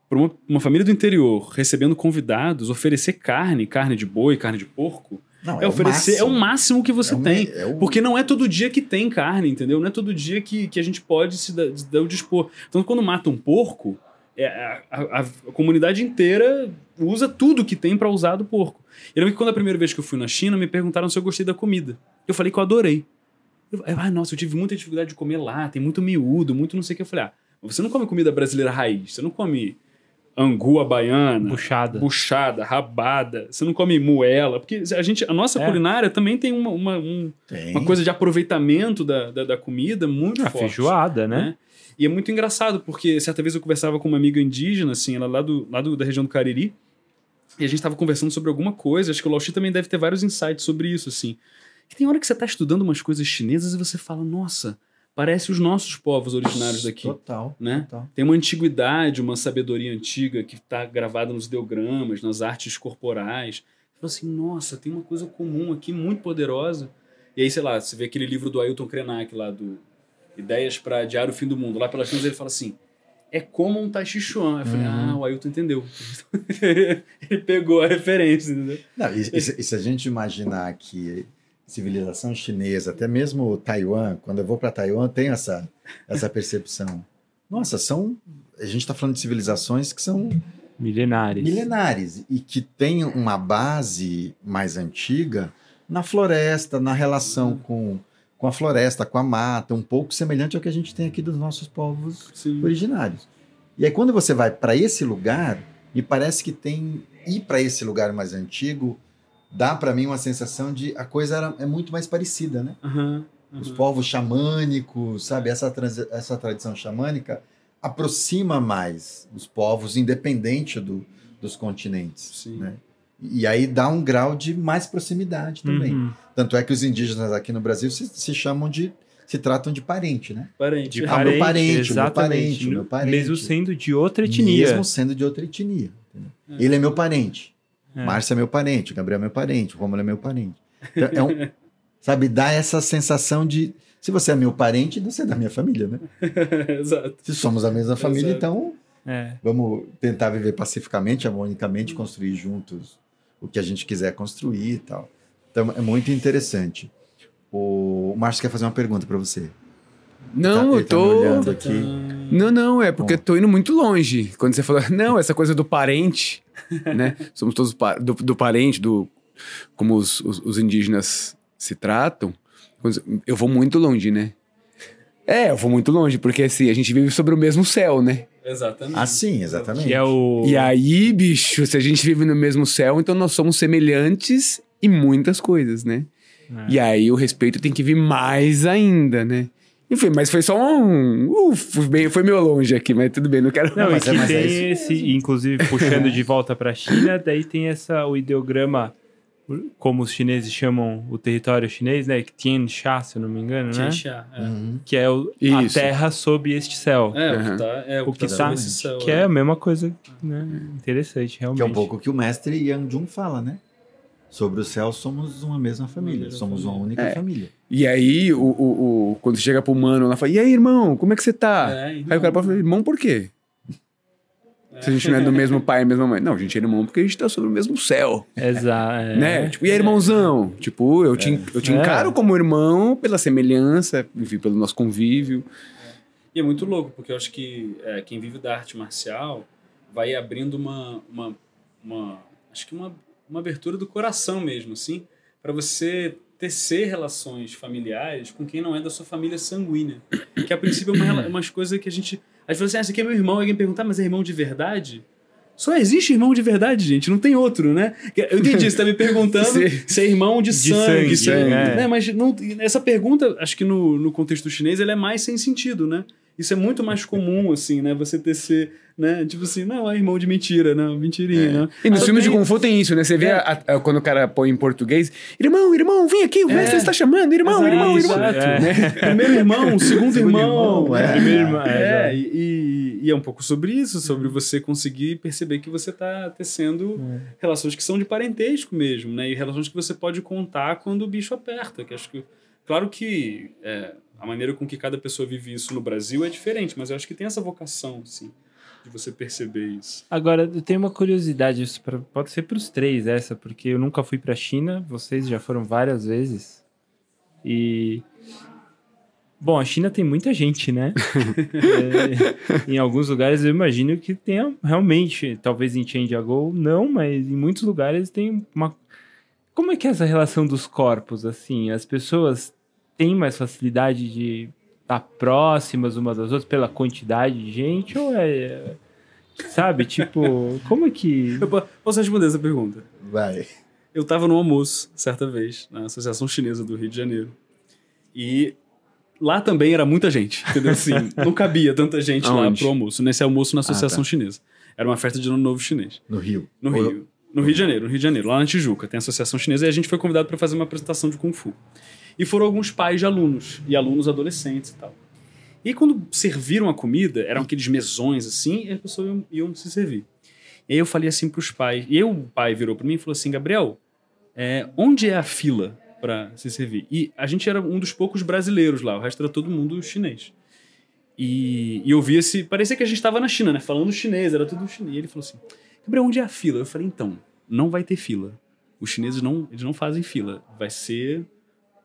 para uma, uma família do interior recebendo convidados, oferecer carne, carne de boi, carne de porco,
Não,
é, oferecer, é o máximo que você
É
tem.
me- é o-
Porque não é todo dia que tem carne, entendeu? Não é todo dia que, que a gente pode se dar, se o dispor. Então, quando mata um porco, é, a, a- a comunidade inteira usa tudo que tem para usar do porco. Eu lembro que quando a primeira vez que eu fui na China, me perguntaram se eu gostei da comida. Eu falei que eu adorei. Eu, ah, nossa, eu tive muita dificuldade de comer lá, tem muito miúdo, muito não sei o que. Eu falei, ah, você não come comida brasileira raiz, você não come angu à baiana,
Buchada.
buchada, rabada, você não come moela, porque a gente, a nossa
É.
culinária também tem uma, uma, um-
Tem.
uma coisa de aproveitamento da, da, da comida muito
A
forte.
feijoada, né?
né? E é muito engraçado, porque certa vez eu conversava com uma amiga indígena, assim, ela lá, do, lá do, da região do Cariri, e a gente estava conversando sobre alguma coisa, acho que o Laoshi também deve ter vários insights sobre isso, assim. Que tem hora que você está estudando umas coisas chinesas e você fala, nossa, parece os nossos povos originários daqui
Total.
né?
total.
Tem uma antiguidade, uma sabedoria antiga que está gravada nos ideogramas, nas artes corporais. Você fala assim, nossa, tem uma coisa comum aqui muito poderosa. E aí, sei lá, você vê aquele livro do Ailton Krenak lá, do Ideias para Diário o Fim do Mundo. Lá pelas tantas ele fala assim, é como um Tai Chi Chuan. Eu falei,
Uhum.
ah, o Ailton entendeu. ele pegou a referência, entendeu?
Não, e, e se- e se a gente imaginar que civilização chinesa, até mesmo Taiwan, quando eu vou para Taiwan, tenho essa, essa percepção. Nossa, são. A gente está falando de civilizações que são
Milenares.
milenares e que têm uma base mais antiga na floresta, na relação com, com a floresta, com a mata, um pouco semelhante ao que a gente tem aqui dos nossos povos
Sim.
originários. E aí, quando você vai para esse lugar, me parece que tem. Ir para esse lugar mais antigo dá para mim uma sensação de a coisa era, é muito mais parecida, né?
Aham,
Os
aham.
povos xamânicos, sabe? Essa, trans- essa tradição xamânica aproxima mais os povos, independente do, dos continentes.
Sim.
Né? E aí dá um grau de mais proximidade também.
Uhum.
Tanto é que os indígenas aqui no Brasil se, se chamam de. se tratam de parente, né?
Parente.
De
Ah, meu parente, meu parente, meu parente.
Mesmo sendo de outra etnia.
Mesmo sendo de outra etnia. entendeu? Ele é meu parente.
É.
Márcia é meu parente, o Gabriel é meu parente, o Romulo é meu parente. Então, é um, sabe, dá essa sensação de. Se você é meu parente, você é da minha família, né?
Exato.
Se somos a mesma família,
Exato.
então
É.
vamos tentar viver pacificamente, harmonicamente, construir juntos o que a gente quiser construir e tal. Então é muito interessante. O Márcio quer fazer uma pergunta para você.
Não,
Tá-
eu
ele tá me
tô.
olhando aqui.
Não, não, é porque
Bom.
eu tô indo muito longe. Quando você falou, não, essa coisa do parente, né? Somos todos pa- do, do parente, do como os, os, os indígenas se tratam. Eu vou muito longe, né? É, eu vou muito longe, porque assim, a gente vive sobre o mesmo céu, né?
Exatamente.
Ah, sim, exatamente.
Que é o.
E aí, bicho, se a gente vive no mesmo céu, então nós somos semelhantes em muitas coisas, né?
É.
E aí o respeito tem que vir mais ainda, né? Enfim, mas foi só um. Uh, fui bem, foi meio longe aqui, mas tudo bem, não quero.
Não,
mas
e
é-
que
mas é
tem esse, inclusive puxando de volta para a China, daí tem essa o ideograma, como os chineses chamam o território chinês, né? Que Tiansha, se eu não me engano, né?
Tianxia, é.
Uhum.
Que é o, a
Isso.
terra sob este céu.
É, o
Aham.
que tá, é, o
O
que
que
tá,
tá-
céu,
Que é a mesma coisa, né? Interessante, realmente.
Que é um pouco o que o mestre Yang Jun fala, né? Sobre o céu somos uma mesma família,
mesma
somos uma
família.
única
É.
família.
E aí, o, o, o- quando você chega pro mano lá, fala: E aí, irmão, como é que você tá?
É,
Aí o cara fala: Irmão, por quê? Se a gente não é do mesmo pai e mesma mãe. Não, a gente é irmão porque a gente tá sobre o mesmo céu.
Exato.
Né? Tipo, e aí, irmãozão? Tipo, eu te, eu te
É.
encaro como irmão pela semelhança, enfim, pelo nosso convívio.
E é muito louco, porque eu acho que é, quem vive da arte marcial vai abrindo uma, uma, uma acho que uma, uma abertura do coração mesmo, assim, para você tecer relações familiares com quem não é da sua família sanguínea. Que a princípio é uma, umas coisas que a gente. Às vezes, assim, ah, esse aqui é meu irmão, alguém perguntar, mas é irmão de verdade? Só existe irmão de verdade, gente, não tem outro, né? Eu entendi, você tá me perguntando se é irmão de,
De
sangue.
sangue,
se é-
é.
né? Mas não, essa pergunta, acho que no, no contexto chinês, ela é mais sem sentido, né? Isso é muito mais comum, assim, né? Você tecer, né? Tipo assim, não, é irmão de mentira, não, mentirinha, né?
E nos filmes de
tem-
Kung Fu tem isso, né? Você vê
É.
a- a- quando o cara põe em português: Irmão, irmão, vem aqui, o
É.
mestre está chamando, irmão,
Exato,
irmão, irmão.
exato.
É.
Primeiro irmão, segundo,
Segundo
irmão.
irmão, é.
Primeiro irmão, é,
É, e, e- e é um pouco sobre isso, sobre você conseguir perceber que você está tecendo relações que são de parentesco mesmo, né? E relações que você pode contar quando o bicho aperta. Que acho que, claro que é, a maneira com que cada pessoa vive isso no Brasil é diferente, mas eu acho que tem essa vocação, assim. de você perceber isso.
Agora, eu tenho uma curiosidade, isso pra- pode ser para os três essa, porque eu nunca fui para a China, vocês já foram várias vezes. E. Bom, a China tem muita gente, né? É, em alguns lugares eu imagino que tenha realmente, talvez em Chandigarh não, mas em muitos lugares tem uma. Como é que é essa relação dos corpos, assim? As pessoas têm mais facilidade de estar próximas umas das outras pela quantidade de gente ou é. Sabe, tipo, como é que.
Eu po- posso responder essa pergunta?
Vai.
Eu tava no almoço, certa vez, na Associação Chinesa do Rio de Janeiro. E lá também era muita gente, entendeu? Assim, não cabia tanta gente lá
Aonde?
pro almoço, nesse almoço na Associação
tá.
Chinesa. Era uma festa de ano novo chinês.
No Rio.
No Rio. No Rio de Janeiro, no Rio de Janeiro, lá na Tijuca, tem a Associação Chinesa e a gente foi convidado para fazer uma apresentação de Kung Fu. E foram alguns pais de alunos, e alunos adolescentes e tal. E aí, quando serviram a comida, eram aqueles mesões assim, e as pessoas iam, iam se servir. E aí eu falei assim pros pais, e aí o pai virou para mim e falou assim: Gabriel, é, onde é a fila para se servir? E a gente era um dos poucos brasileiros lá, o resto era todo mundo chinês. E, e eu vi esse. Parecia que a gente estava na China, né? Falando chinês, era tudo chinês. E ele falou assim: Gabriel, onde é a fila? Eu falei: então, não vai ter fila. Os chineses não, eles não fazem fila. Vai ser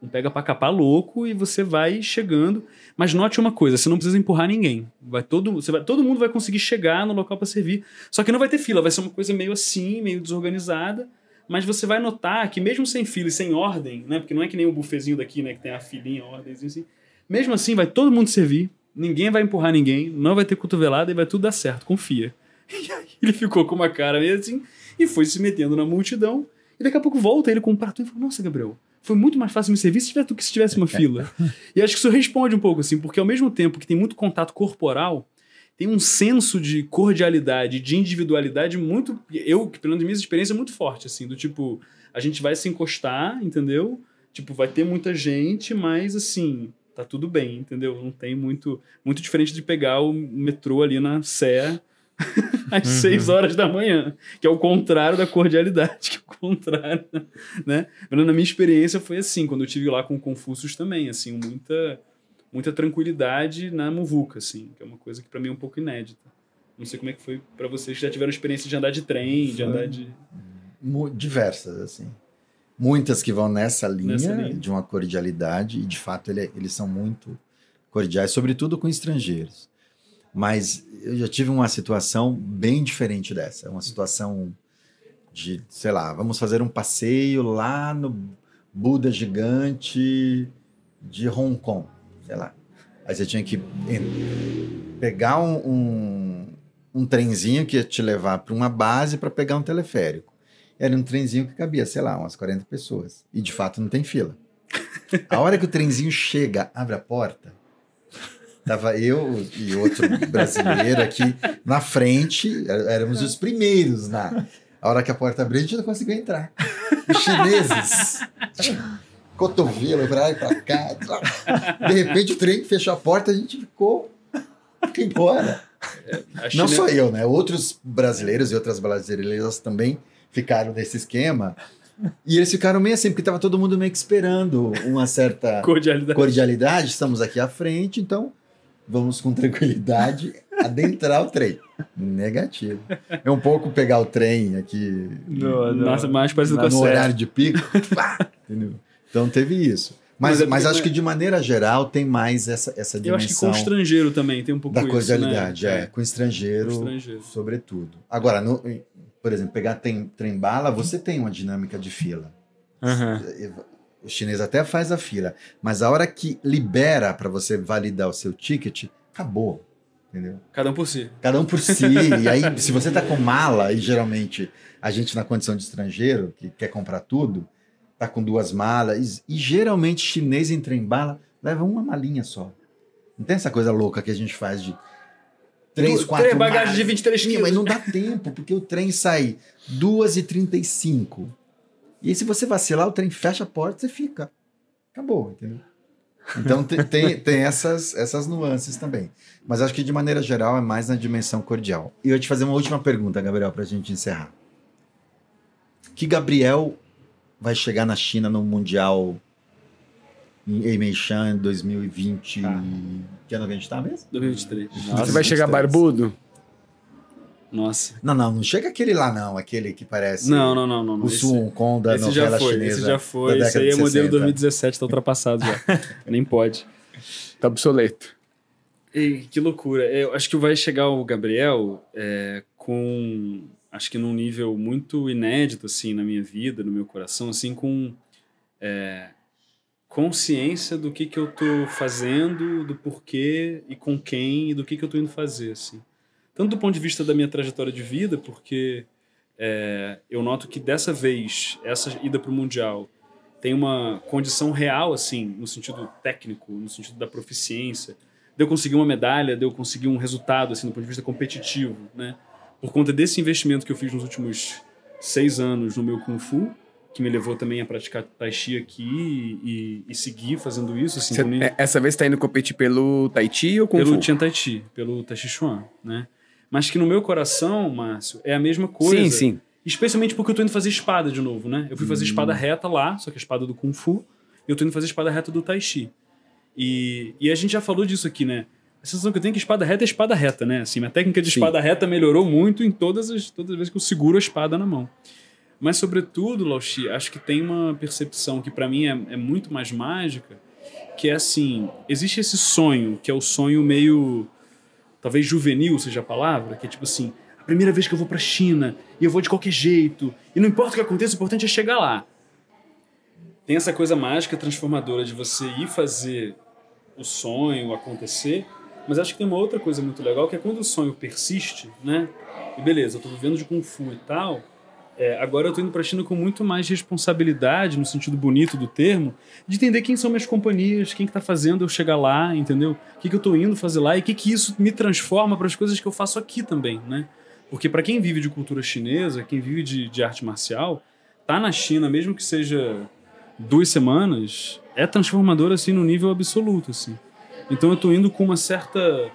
um pega pra capar louco e você vai chegando. Mas note uma coisa: você não precisa empurrar ninguém. Vai todo, você vai, todo mundo vai conseguir chegar no local para servir. Só que não vai ter fila, vai ser uma coisa meio assim, meio desorganizada. Mas você vai notar que mesmo sem fila e sem ordem, né? Porque não é que nem o bufezinho daqui, né? Que tem a filinha, a ordemzinha assim. Mesmo assim, vai todo mundo servir. Ninguém vai empurrar ninguém, não vai ter cotovelada e vai tudo dar certo, confia. E aí ele ficou com uma cara meio assim e foi se metendo na multidão. E daqui a pouco volta ele com um prato e fala: Nossa, Gabriel, foi muito mais fácil me servir se tivesse do que se tivesse uma fila. e acho que isso responde um pouco assim, porque ao mesmo tempo que tem muito contato corporal, tem um senso de cordialidade, de individualidade muito. Eu, que pelo menos minha experiência, é muito forte, assim, do tipo, a gente vai se encostar, entendeu? Tipo, vai ter muita gente, mas assim, tá tudo bem, entendeu? Não tem muito. Muito diferente de pegar o metrô ali na Sé às seis horas da manhã, que é o contrário da cordialidade, que é o contrário, né? Mas na minha experiência foi assim, quando eu tive lá com o Confúcios também, assim, muita muita tranquilidade na muvuca, assim, que é uma coisa que pra mim é um pouco inédita. Não sei como é que foi pra vocês que já tiveram experiência de andar de trem, de
Foi.
andar de
diversas, assim. Muitas que vão nessa linha,
Nessa linha.
de uma cordialidade, e de fato ele- eles são muito cordiais, sobretudo com estrangeiros. Mas eu já tive uma situação bem diferente dessa. Uma situação de, sei lá, vamos fazer um passeio lá no Buda Gigante de Hong Kong, sei lá. Aí você tinha que pegar um, um, um trenzinho que ia te levar para uma base para pegar um teleférico. Era um trenzinho que cabia, sei lá, umas 40 pessoas. E de fato não tem fila. A hora que o trenzinho chega, abre a porta, tava eu e outro brasileiro aqui na frente, é- éramos os primeiros na. A hora que a porta abriu, a gente não conseguiu entrar. Os chineses. Cotovelo pra lá e pra cá. De repente o trem fechou a porta, a gente ficou. Ficou embora.
A
Não só eu, né? Outros brasileiros e outras brasileiras também ficaram nesse esquema. E eles ficaram meio assim, porque estava todo mundo meio que esperando uma certa
cordialidade.
cordialidade. Estamos aqui à frente, então vamos com tranquilidade adentrar o trem. Negativo. É um pouco pegar o trem aqui
No, no-
Nossa, mais parecido com a
no horário de pico. pá, entendeu? Então teve isso. Mas,
Mas é
mas acho que de maneira geral tem mais essa, essa
Eu acho que com
dimensão
o estrangeiro também tem um pouco
da
isso,
cordialidade,
né?
é. Com estrangeiro,
Com estrangeiro.
sobretudo. Agora, no- por exemplo, pegar trem, trem bala, você tem uma dinâmica de fila.
Aham.
O chinês até faz a fila, mas a hora que libera para você validar o seu ticket, acabou. Entendeu?
Cada um por si.
Cada um por si. e aí, se você tá com mala, e geralmente a gente na condição de estrangeiro, que quer comprar tudo, tá com duas malas, e, e geralmente chinês em trem bala leva uma malinha só. Não tem essa coisa louca que a gente faz de três, quatro
três bagagens
malas.
de 23
Sim,
quilos.
Mas não dá tempo, porque o trem sai 2h35. E aí, se você vacilar, o trem fecha a porta, você fica. Acabou, entendeu? Então te- tem, tem essas, essas nuances também. Mas acho que de maneira geral é mais na dimensão cordial. E eu ia te fazer uma última pergunta, Gabriel, para a gente encerrar. Que Gabriel vai chegar na China no Mundial em em 2020?
Ah.
Que ano que a gente tá mesmo?
2023.
Você vai chegar barbudo?
Nossa.
Não, não, não chega aquele lá, não. Aquele que parece
Não, não, não, não. não.
o
Esse-
Sun Kong da
Esse já
novela
foi,
chinesa.
esse já foi. Esse
década
aí é
de
modelo
60.
2017, tá ultrapassado já. Nem pode.
Tá obsoleto.
E que loucura. Eu acho que vai chegar o Gabriel é, com. Acho que num nível muito inédito, assim, na minha vida, no meu coração, assim, com. é, consciência do que que eu tô fazendo, do porquê e com quem e do que que eu tô indo fazer, assim. Tanto do ponto de vista da minha trajetória de vida, porque é, eu noto que dessa vez, essa ida para o Mundial tem uma condição real, assim, no sentido técnico, no sentido da proficiência, de eu conseguir uma medalha, de eu conseguir um resultado, assim, do ponto de vista competitivo, né? Por conta desse investimento que eu fiz nos últimos seis anos no meu Kung Fu, que me levou também a praticar Tai Chi aqui e, e seguir fazendo isso, assim,
Cê- é, essa vez tá indo competir pelo Tai Chi ou Kung
pelo
Fu?
Tian Tai Chi, pelo Tai Chi Chuan, né? Mas que no meu coração, Márcio, é a mesma coisa.
Sim, sim.
Especialmente porque eu tô indo fazer espada de novo, né? Eu fui fazer espada reta lá, só que a espada do Kung Fu, e eu tô indo fazer espada reta do Tai Chi. E, e a gente já falou disso aqui, né? A sensação que eu tenho é que espada reta é espada reta, né? Assim, minha técnica de
Sim.
espada reta melhorou muito em todas as, todas as vezes que eu seguro a espada na mão. Mas, sobretudo, Lauchi, acho que tem uma percepção que para mim é, é muito mais mágica, que é assim, existe esse sonho, que é o sonho meio, talvez juvenil seja a palavra, que é tipo assim, a primeira vez que eu vou pra China, e eu vou de qualquer jeito, e não importa o que aconteça, o importante é chegar lá. Tem essa coisa mágica, transformadora de você ir fazer o sonho acontecer, mas acho que tem uma outra coisa muito legal, que é quando o sonho persiste, né? E beleza, eu tô vivendo de Kung Fu e tal, é, agora eu tô indo pra China com muito mais responsabilidade, no sentido bonito do termo, de entender quem são minhas companhias, quem que tá fazendo eu chegar lá, entendeu? O que, que eu tô indo fazer lá e o que, que isso me transforma para as coisas que eu faço aqui também, né? Porque para quem vive de cultura chinesa, quem vive de, de arte marcial, tá na China, mesmo que seja duas semanas, é transformador assim no nível absoluto, assim. Então eu tô indo com uma certa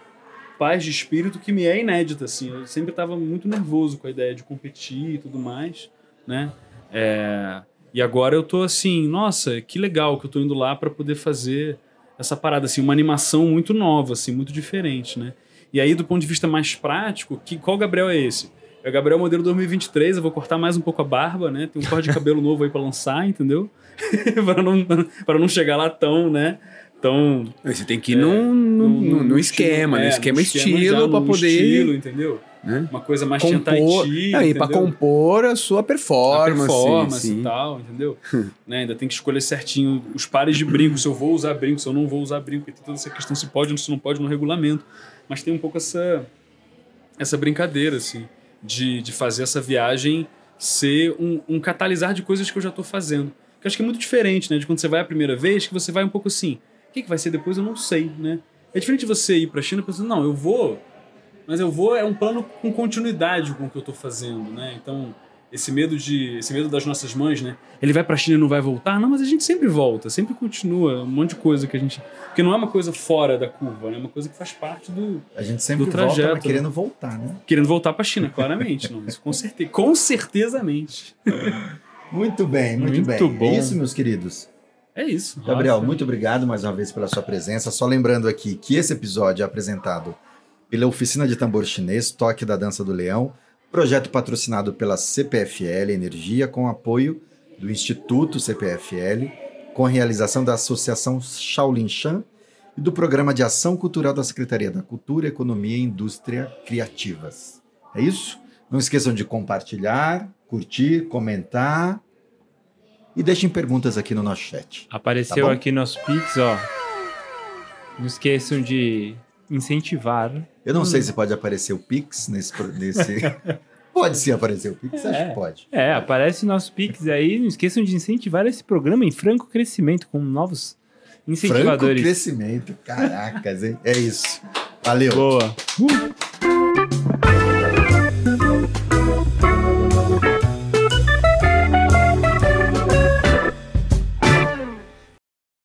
paz de espírito que me é inédita, assim. Eu sempre estava muito nervoso com a ideia de competir e tudo mais, né? É, E agora eu tô assim, nossa, que legal que eu tô indo lá para poder fazer essa parada, assim, uma animação muito nova, assim, muito diferente, né? E aí, do ponto de vista mais prático, que, qual Gabriel é esse? É o Gabriel modelo 2023, eu vou cortar mais um pouco a barba, né? Tem um corte de cabelo novo aí para lançar, entendeu? para não, para não chegar lá tão, né? Tão
Você tem que ir num, num, num- num esquema,
é,
no esquema estilo pra
no
poder
estilo, entendeu?
né,
Uma coisa mais
compor, e pra compor a sua
a
performance.
performance
sim.
e tal, entendeu? né, ainda tem que escolher certinho os pares de brinco, se eu vou usar brinco, se eu não vou usar brinco, tem toda essa questão se pode ou se não pode no regulamento. Mas tem um pouco essa, essa brincadeira, assim, de, de fazer essa viagem ser um, um catalisar de coisas que eu já tô fazendo. Que eu acho que é muito diferente, né? De quando você vai a primeira vez, que você vai um pouco assim, o que, que vai ser depois eu não sei, né? É diferente você ir pra China pensando, não, eu vou, mas eu vou é um plano com continuidade com o que eu tô fazendo, né? Então, esse medo de esse medo das nossas mães, né? Ele vai pra China e não vai voltar? Não, mas a gente sempre volta, sempre continua, um monte de coisa que a gente, porque não é uma coisa fora da curva, né? É uma coisa que faz parte do
A gente sempre
Do
volta,
trajeto,
mas querendo voltar, né?
querendo voltar pra China, claramente, não, isso com certeza, com certezamente.
Muito bem, muito,
Muito
bem.
bom.
É isso, meus queridos.
É isso.
Gabriel,
Nossa.
muito obrigado mais uma vez pela sua presença. Só lembrando aqui que esse episódio é apresentado pela Oficina de Tambor Chinês, Toque da Dança do Leão, projeto patrocinado pela CPFL Energia, com apoio do Instituto CPFL, com a realização da Associação Shaolin Shan e do Programa de Ação Cultural da Secretaria da Cultura, Economia e Indústria Criativas. É isso? Não esqueçam de compartilhar, curtir, comentar e deixem perguntas aqui no nosso chat.
Apareceu
Tá
aqui nosso Pix, ó. Não esqueçam de incentivar.
Eu não
Hum.
sei se pode aparecer o Pix nesse. nesse... pode sim aparecer o Pix, acho
É.
que pode.
É, aparece nosso Pix aí. Não esqueçam de incentivar esse programa em franco crescimento com novos
Franco
incentivadores.
crescimento, caracas, hein? É isso. Valeu.
Boa.